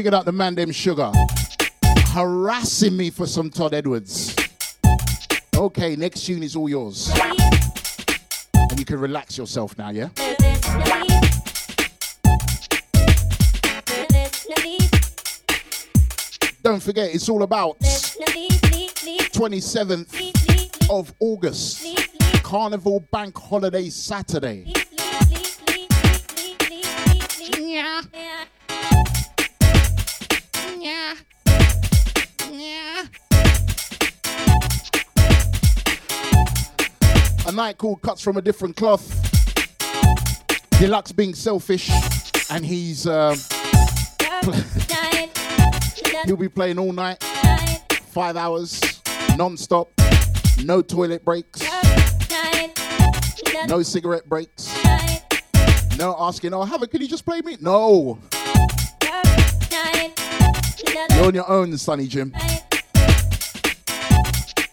Picking up the man them sugar. Harassing me for some Todd Edwards. Okay, next tune is all yours. And you can relax yourself now, yeah? Don't forget, it's all about 27th of August, Carnival Bank Holiday Saturday. Yeah. A night called Cuts from a Different Cloth. Deluxe being selfish, and he's um, he'll be playing all night, five hours, non-stop, no toilet breaks, no cigarette breaks, no asking, "Oh, have it? Can you just play me?" No, you're on your own, Sonny Jim.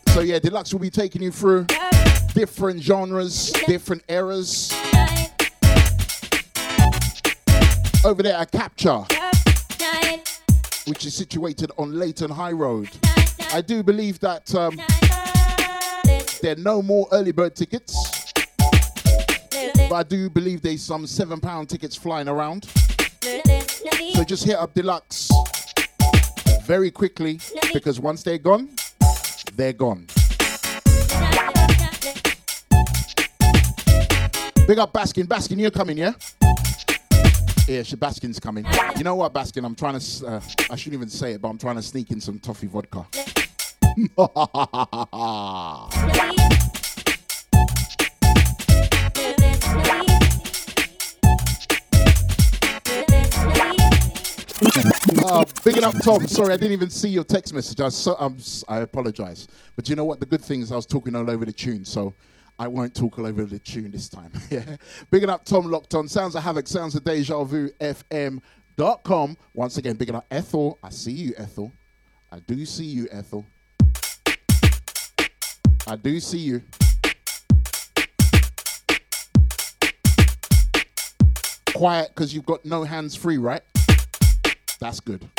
So yeah, Deluxe will be taking you through different genres, different eras. Over there at Capture, which is situated on Leyton High Road. I do believe that um, there are no more early bird tickets, but I do believe there's some seven pound tickets flying around. So just hit up Deluxe very quickly because once they're gone, they're gone. Big up Baskin. Baskin, you're coming, yeah? Yeah, Baskin's coming. You know what, Baskin? I'm trying to. Uh, I shouldn't even say it, but I'm trying to sneak in some toffee vodka. uh, big up, Tom. Sorry, I didn't even see your text message. I, so, um, I apologize. But you know what? The good thing is I was talking all over the tune, so I won't talk all over the tune this time. yeah. Big up, Tom Locked On. Sounds of Havoc, Sounds of Deja Vu, FM.com. Once again, big up, Ethel. I see you, Ethel. I do see you, Ethel. I do see you. Quiet because you've got no hands free, right? That's good.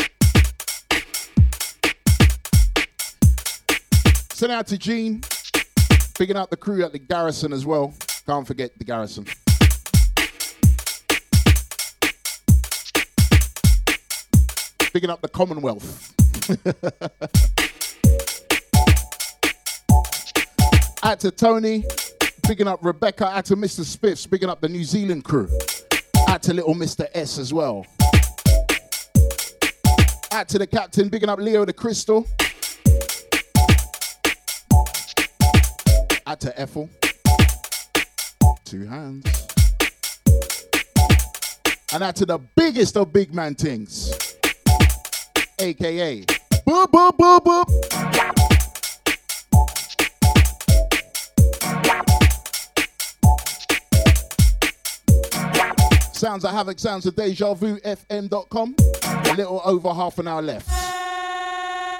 Send out to Gene. Picking out the crew at the garrison as well. Can't forget the garrison. Picking up the Commonwealth. out to Tony. Picking up Rebecca. Out to Mr. Spiffs. Picking up the New Zealand crew. Out to little Mr. S as well. Out to the captain. Picking up Leo the Crystal. Out to Ethel. Two hands. And out to the biggest of big man things. AKA. Boop, boop, boop, boop. Sounds of Havoc, sounds of Deja Vu, FM.com. A little over half an hour left.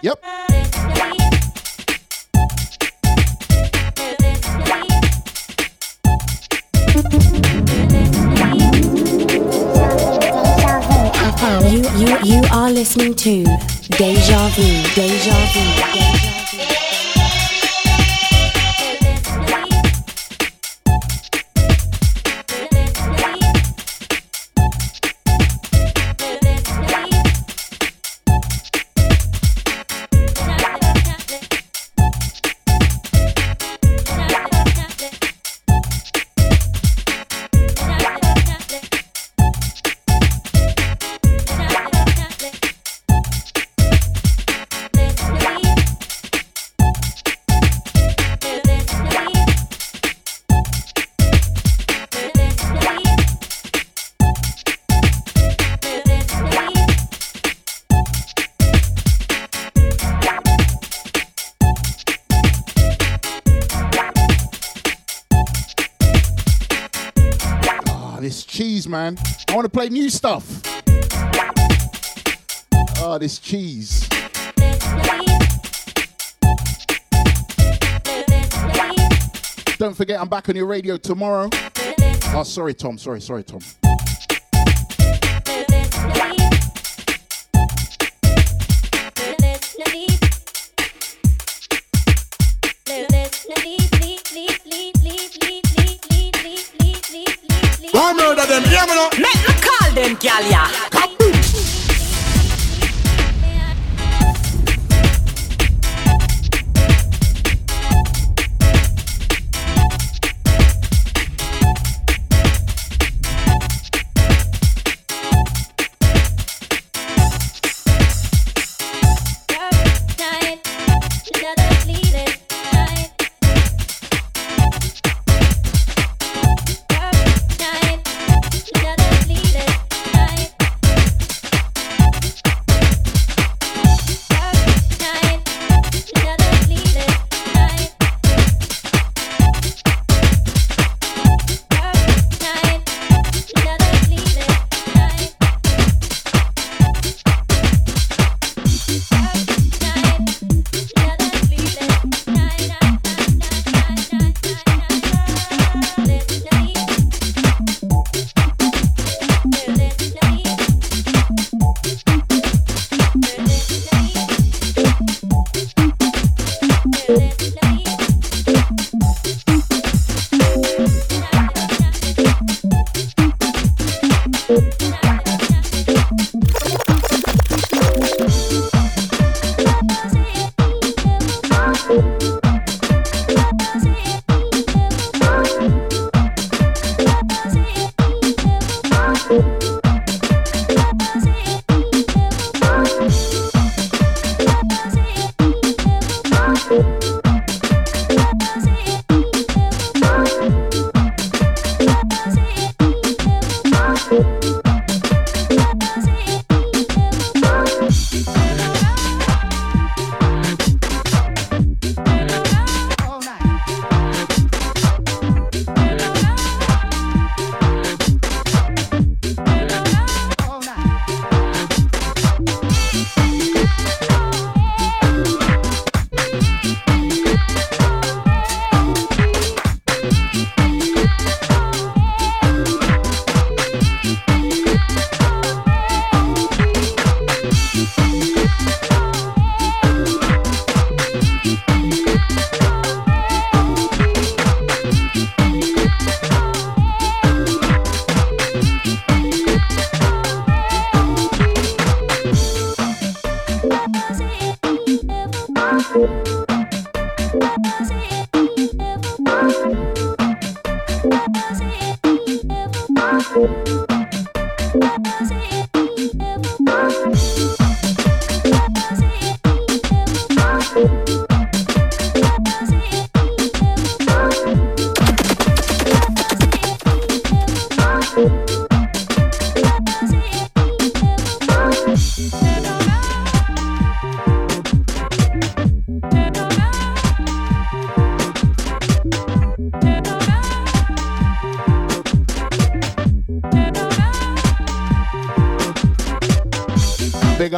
Yep. You, you are listening to Deja Vu, Deja Vu, Deja Vu. To play new stuff. Oh, this cheese. Don't forget, I'm back on your radio tomorrow. Oh, sorry, Tom. Sorry, sorry, Tom. Them, gal. Night,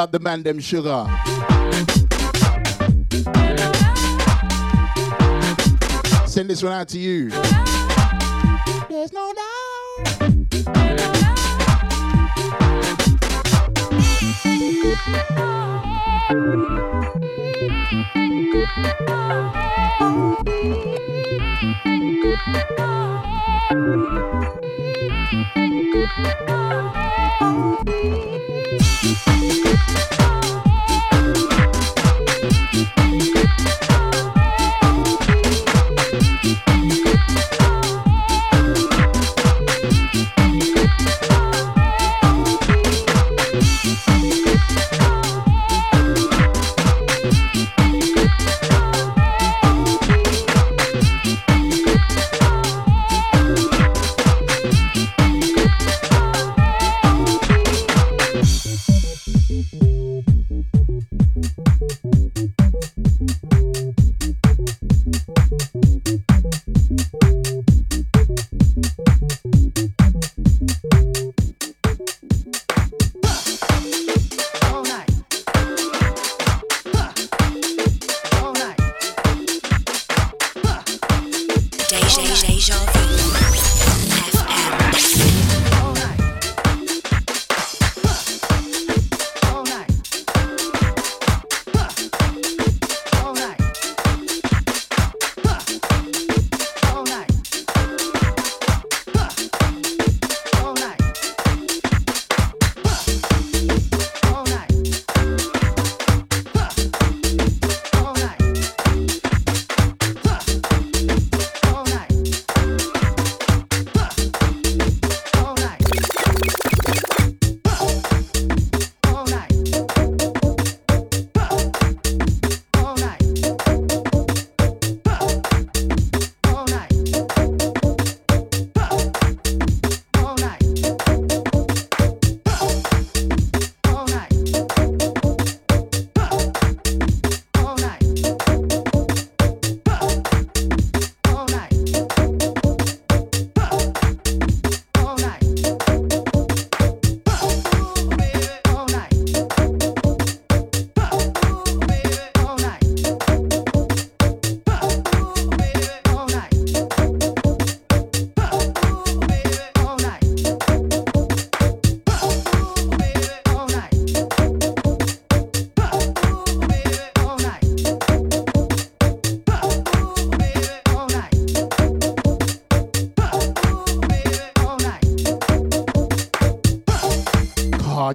the man them sugar. Send this one out to you.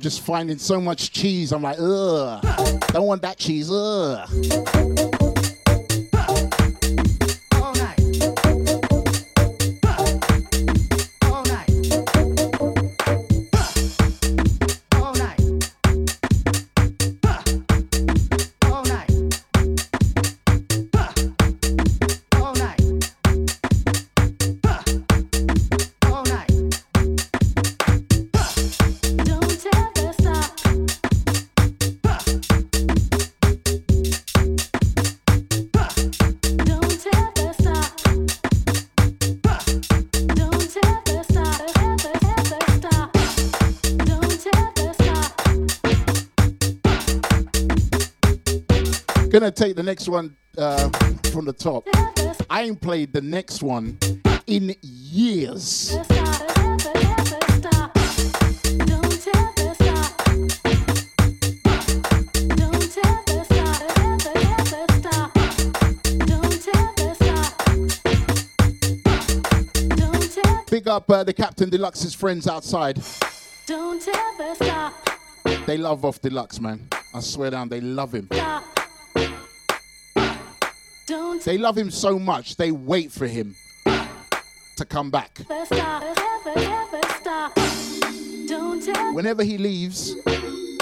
Just finding so much cheese. I'm like, ugh. Don't want that cheese. Ugh. Take the next one uh, from the top. I ain't played the next one in years. Big up uh, the Captain Deluxe's friends outside. don't ever stop. They love Off Deluxe, man. I swear down, they love him. Stop. Don't They love him so much, they wait for him to come back. ever stop. Ever, ever stop. Don't ever. Whenever he leaves,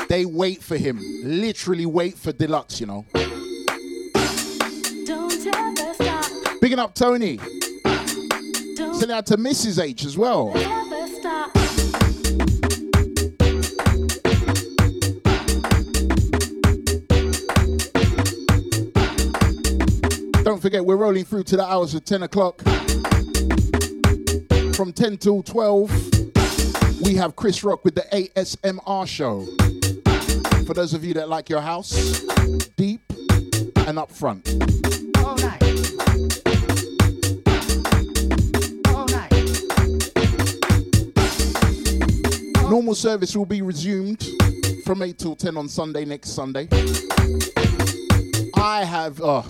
they wait for him. Literally wait for Deluxe, you know. Don't ever stop. Bigging up Tony. Don't Send out to Mrs. H as well. Don't forget, we're rolling through to the hours of 10 o'clock. From 10 till 12, we have Chris Rock with the ASMR show. For those of you that like your house, deep and up front. All. All night. Normal service will be resumed from 8 till 10 on Sunday, next Sunday. I have, uh,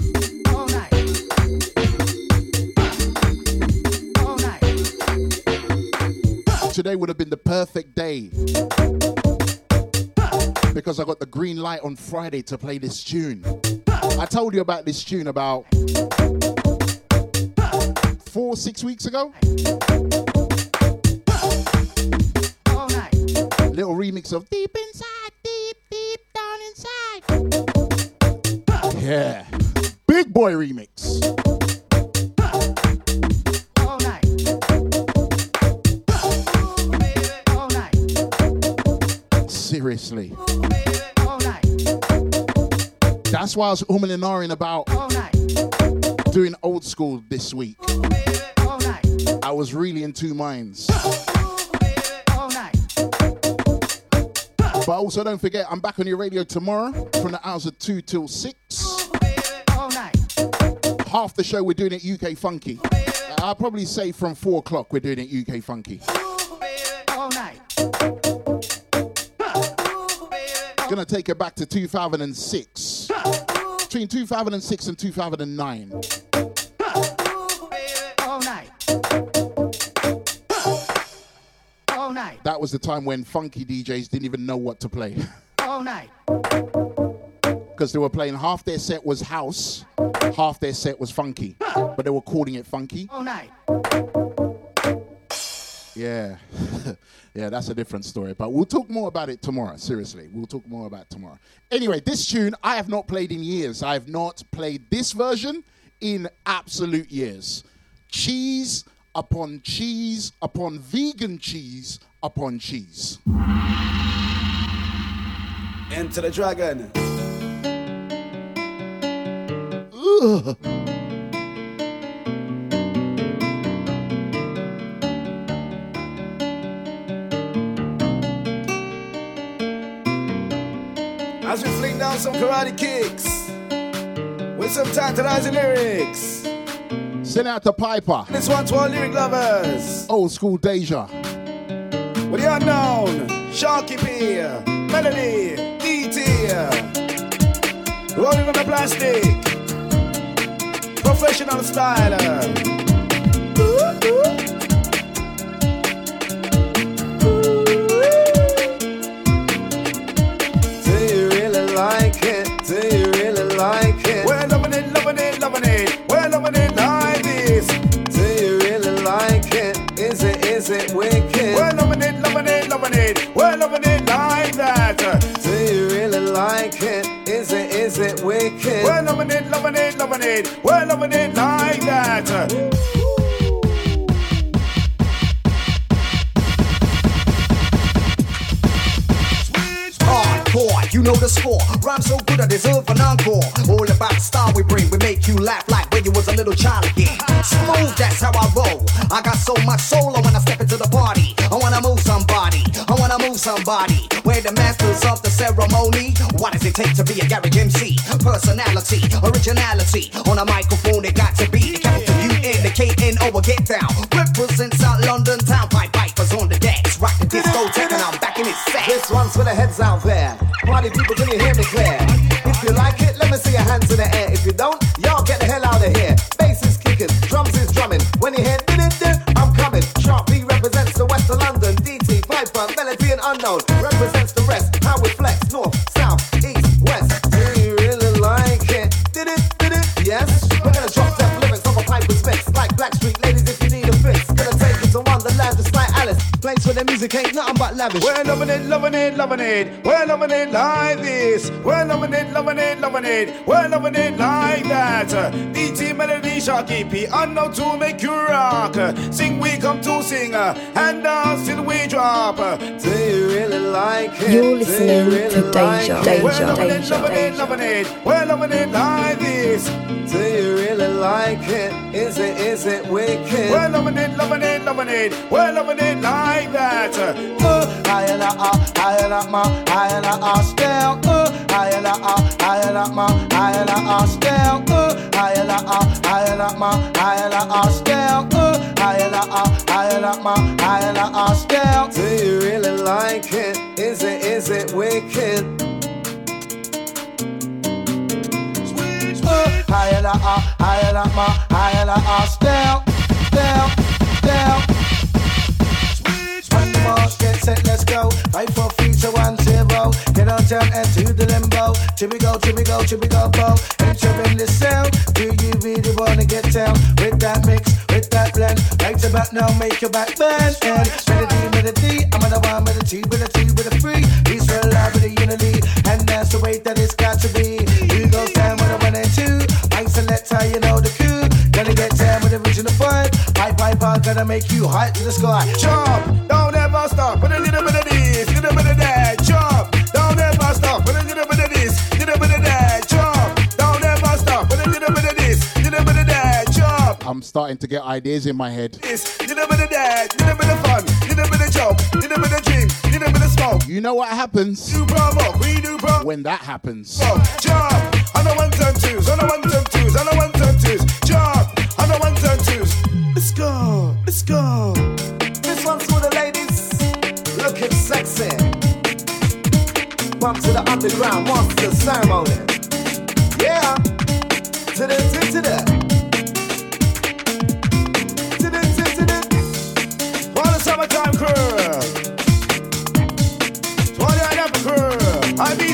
today would have been the perfect day because I got the green light on Friday to play this tune. I told you about this tune about four, six weeks ago. Little remix of Deep Inside, Deep, Deep Down Inside. Yeah. Big boy remix. That's why I was umming and ahhing about doing old school this week. I was really in two minds. But also don't forget, I'm back on your radio tomorrow from the hours of 2 till 6. All night. Half the show we're doing it UK Funky. I'll probably say from 4 o'clock we're doing it UK Funky. Gonna take it back to 2006. Between 2006 and 2009. All night. All night. That was the time when funky DJs didn't even know what to play. All night. Because they were playing half their set was house, half their set was funky. But they were calling it funky. All night. Yeah. yeah, that's a different story. But we'll talk more about it tomorrow. Seriously. We'll talk more about it tomorrow. Anyway, this tune I have not played in years. I have not played this version in absolute years. Cheese upon cheese upon vegan cheese upon cheese. Enter the dragon. Ugh. Down some karate kicks with some tantalizing lyrics. Send out to Piper. This one to all lyric lovers. Old school Deja. With the unknown, Sharky P, Melody, DT, rolling on the plastic, professional style. Ooh, ooh. Do you really like it? We're loving it, loving it, loving it. We're loving it like this. Do you really like it? Is it, is it wicked? We're loving it, loving it, loving it. We're loving it like that. Do you really like it? Is it, is it wicked? We're loving it, loving it, loving it. We're loving it like that. Know the score. Rhyme so good I deserve an encore. All about the style we bring, we make you laugh like when you was a little child again. Smooth, that's how I roll. I got so much soul, when I step into the party. I wanna move somebody, I wanna move somebody. We're the masters of the ceremony. What does it take to be a Gary MC? Personality, originality. On a microphone, it got to be the capital U N, the K N O, get down. Represent South London town, This one's for the heads out there. Party people, can you hear me clear? If you like it, let me see your hands in the air. If you don't, y'all get the hell out of here. Bass is kicking, drums is drumming. When you hear I'm coming. Sharky P represents the west of London. DT, Piper, Melody and Unknown represents the rest. How we flex, north, Alice. Place where the music ain't nothing but lavish. We're loving it, loving it, loving it. We're loving it like this. We're loving it, loving it, loving it. We're loving it like that. DT melody, melody, sharky P. I know to make you rock. Sing, we come to sing. And dance till we drop. Do you really like it? You're Do you listening really to like Deja, it? Deja, We're loving it, Deja, loving it, loving it. We're loving it like this. Do you really like it? Is it, is it wicked? We're loving it, loving it, loving it. We're loving it like that. Uh, I and I, I and I, my, I and I, still. Uh, I and I, I and I, my, I and I, still. Uh, I and I, I and I, my, I and I, still. Uh, I and I, I and I, my, I and I, still. Do you really like it? Is it, is it wicked? I and I, and I, my, I and I, still, still, still. When the march get set, let's go. Fight for three to one zero. Get on down and do the limbo. Chippy go, chippy go, chippy go, bo. Entering the sound. Do you really wanna get down with that mix, with that blend? Right to back now, make your back bend. And melody, melody. I'm on the one with a two, with a two, with a three. He's real live with a unity, and that's the way that it's got to be. Select how you know the coup. Gonna get down with the original vibe. Pipe, pipe, pipe, gonna make you high to the sky. Jump, don't ever stop. Put a little bit of this, little bit of that. Jump, don't ever stop. Put a little bit of this, little bit of that. Jump, don't ever stop. Put a little bit of this, little bit of that. Jump, I'm starting to get ideas in my head. this, little bit of that. Little bit of fun, little bit of joke, little bit of dream, little bit of smoke. You know what happens provoke, we do when that happens? Jump, on the ones and twos, on the ones and twos, on the ones and twos. Jump, on the ones and twos. Let's go, let's go. This one's for the ladies looking sexy. Bump to the underground monster ceremony. Yeah. To the to the. Crew. Ibiza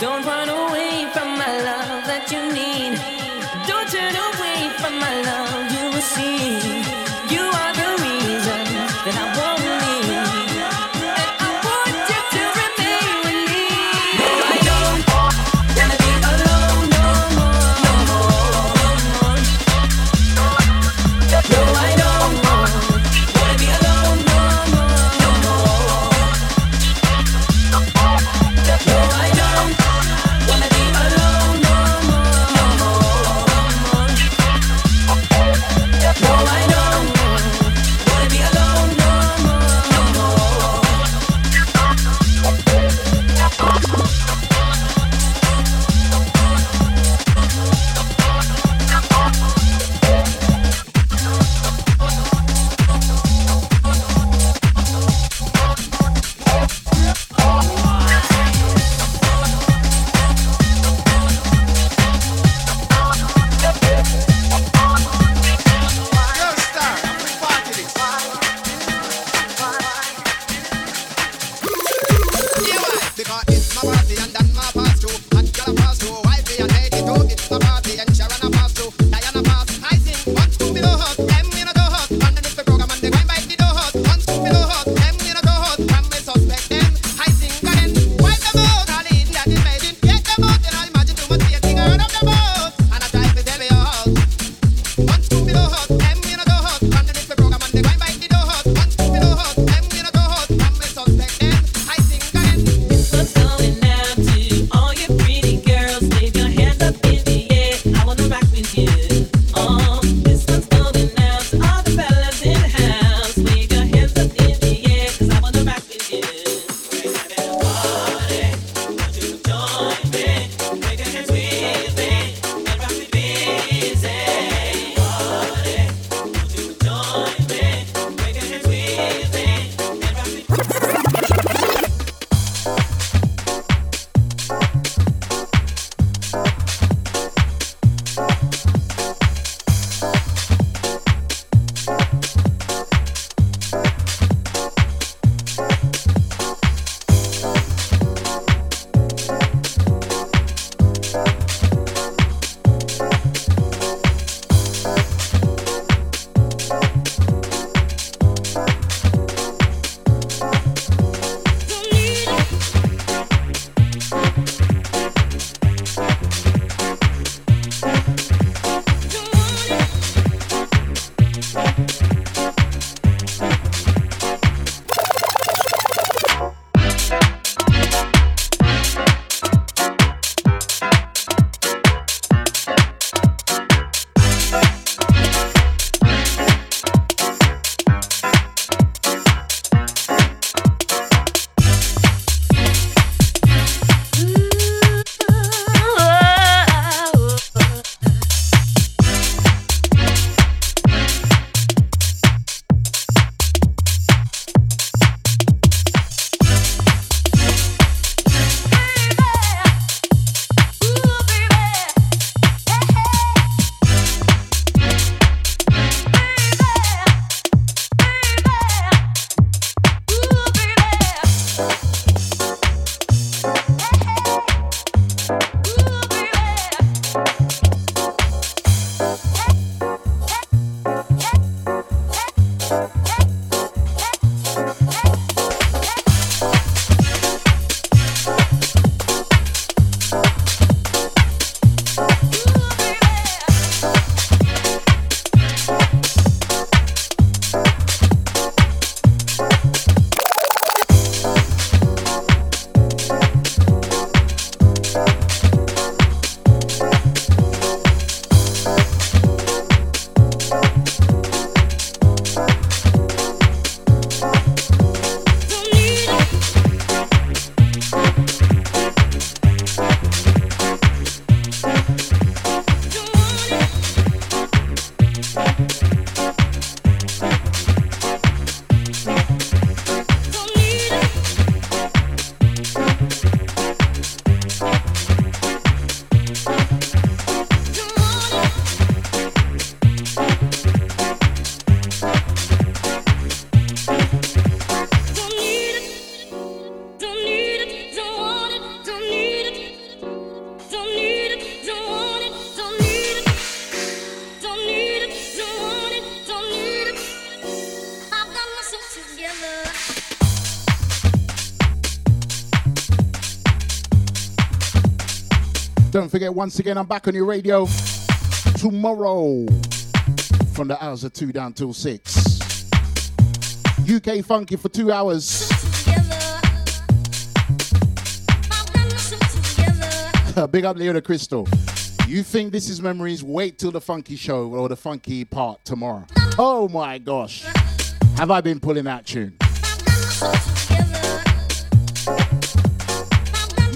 Don't run away from my love that you need. Don't turn away from my love you will see. Once again, I'm back on your radio tomorrow from the hours of 2 down till 6. UK Funky for two hours. Big up Leo the Crystal. You think this is memories? Wait till the funky show or the funky part tomorrow. Oh my gosh. Have I been pulling that tune?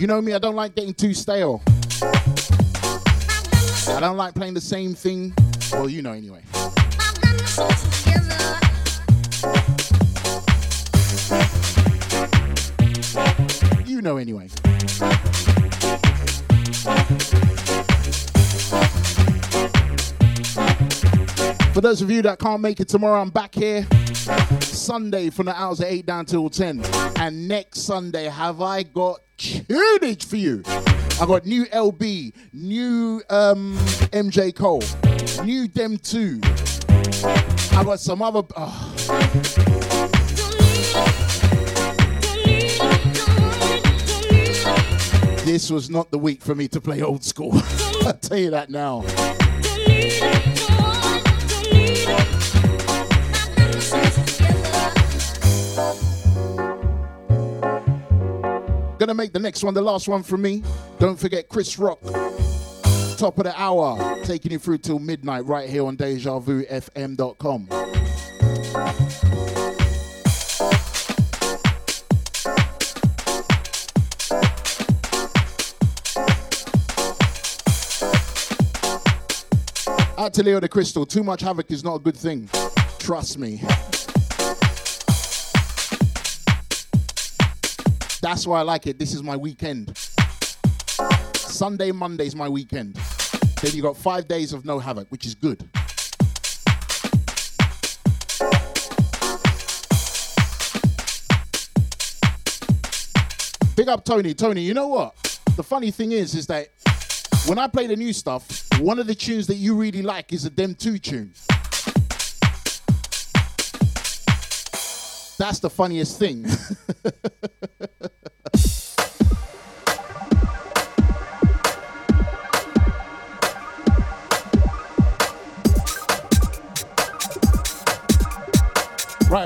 You know me, I don't like getting too stale. I don't like playing the same thing. Well, you know anyway. You know anyway. For those of you that can't make it tomorrow, I'm back here Sunday from the hours of 8 down till 10. And next Sunday, have I got tunage for you? I got new LB, new um, MJ Cole, new Dem 2. I got some other. oh. This was not the week for me to play old school. I'll tell you that now. Gonna make the next one the last one from me. Don't forget Chris Rock. Top of the hour, taking you through till midnight right here on DejaVuFM.com. Out to Leo the Crystal. Too much havoc is not a good thing. Trust me. That's why I like it. This is my weekend. Sunday, Monday's my weekend. Then you got five days of no havoc, which is good. Big up Tony. Tony, you know what? The funny thing is, is that when I play the new stuff, one of the tunes that you really like is a Dem 2 tune. That's the funniest thing.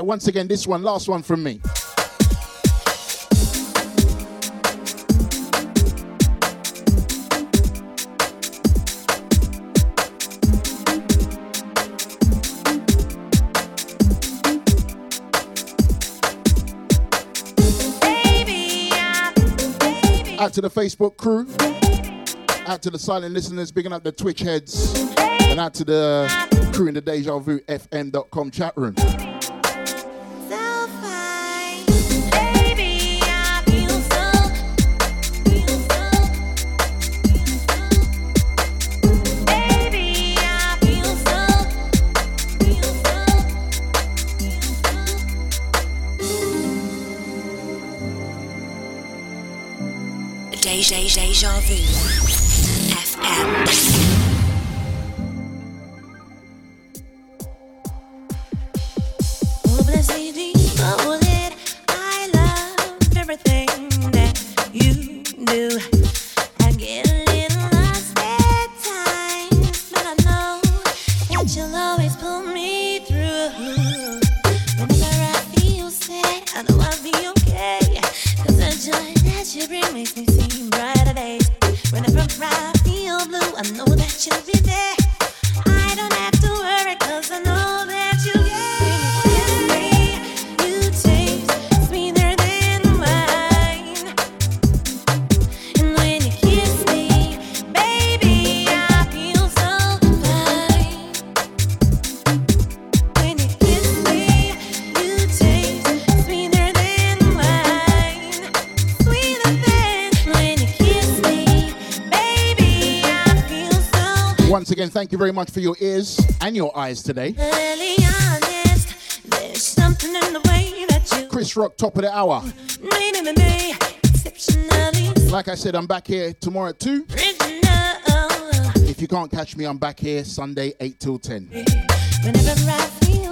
once again, this one, last one from me. Out to the Facebook crew. Out to the silent listeners, bigging up the Twitch heads. And out to the crew in the Deja Vu FM.com chat room. Deja, Vu FM. Thank you very much for your ears and your eyes today. honest. There's something in the way that you Chris Rock, top of the hour. made in the day, exceptionally Like I said, I'm back here tomorrow at 2. original. If you can't catch me, I'm back here Sunday, 8 till 10.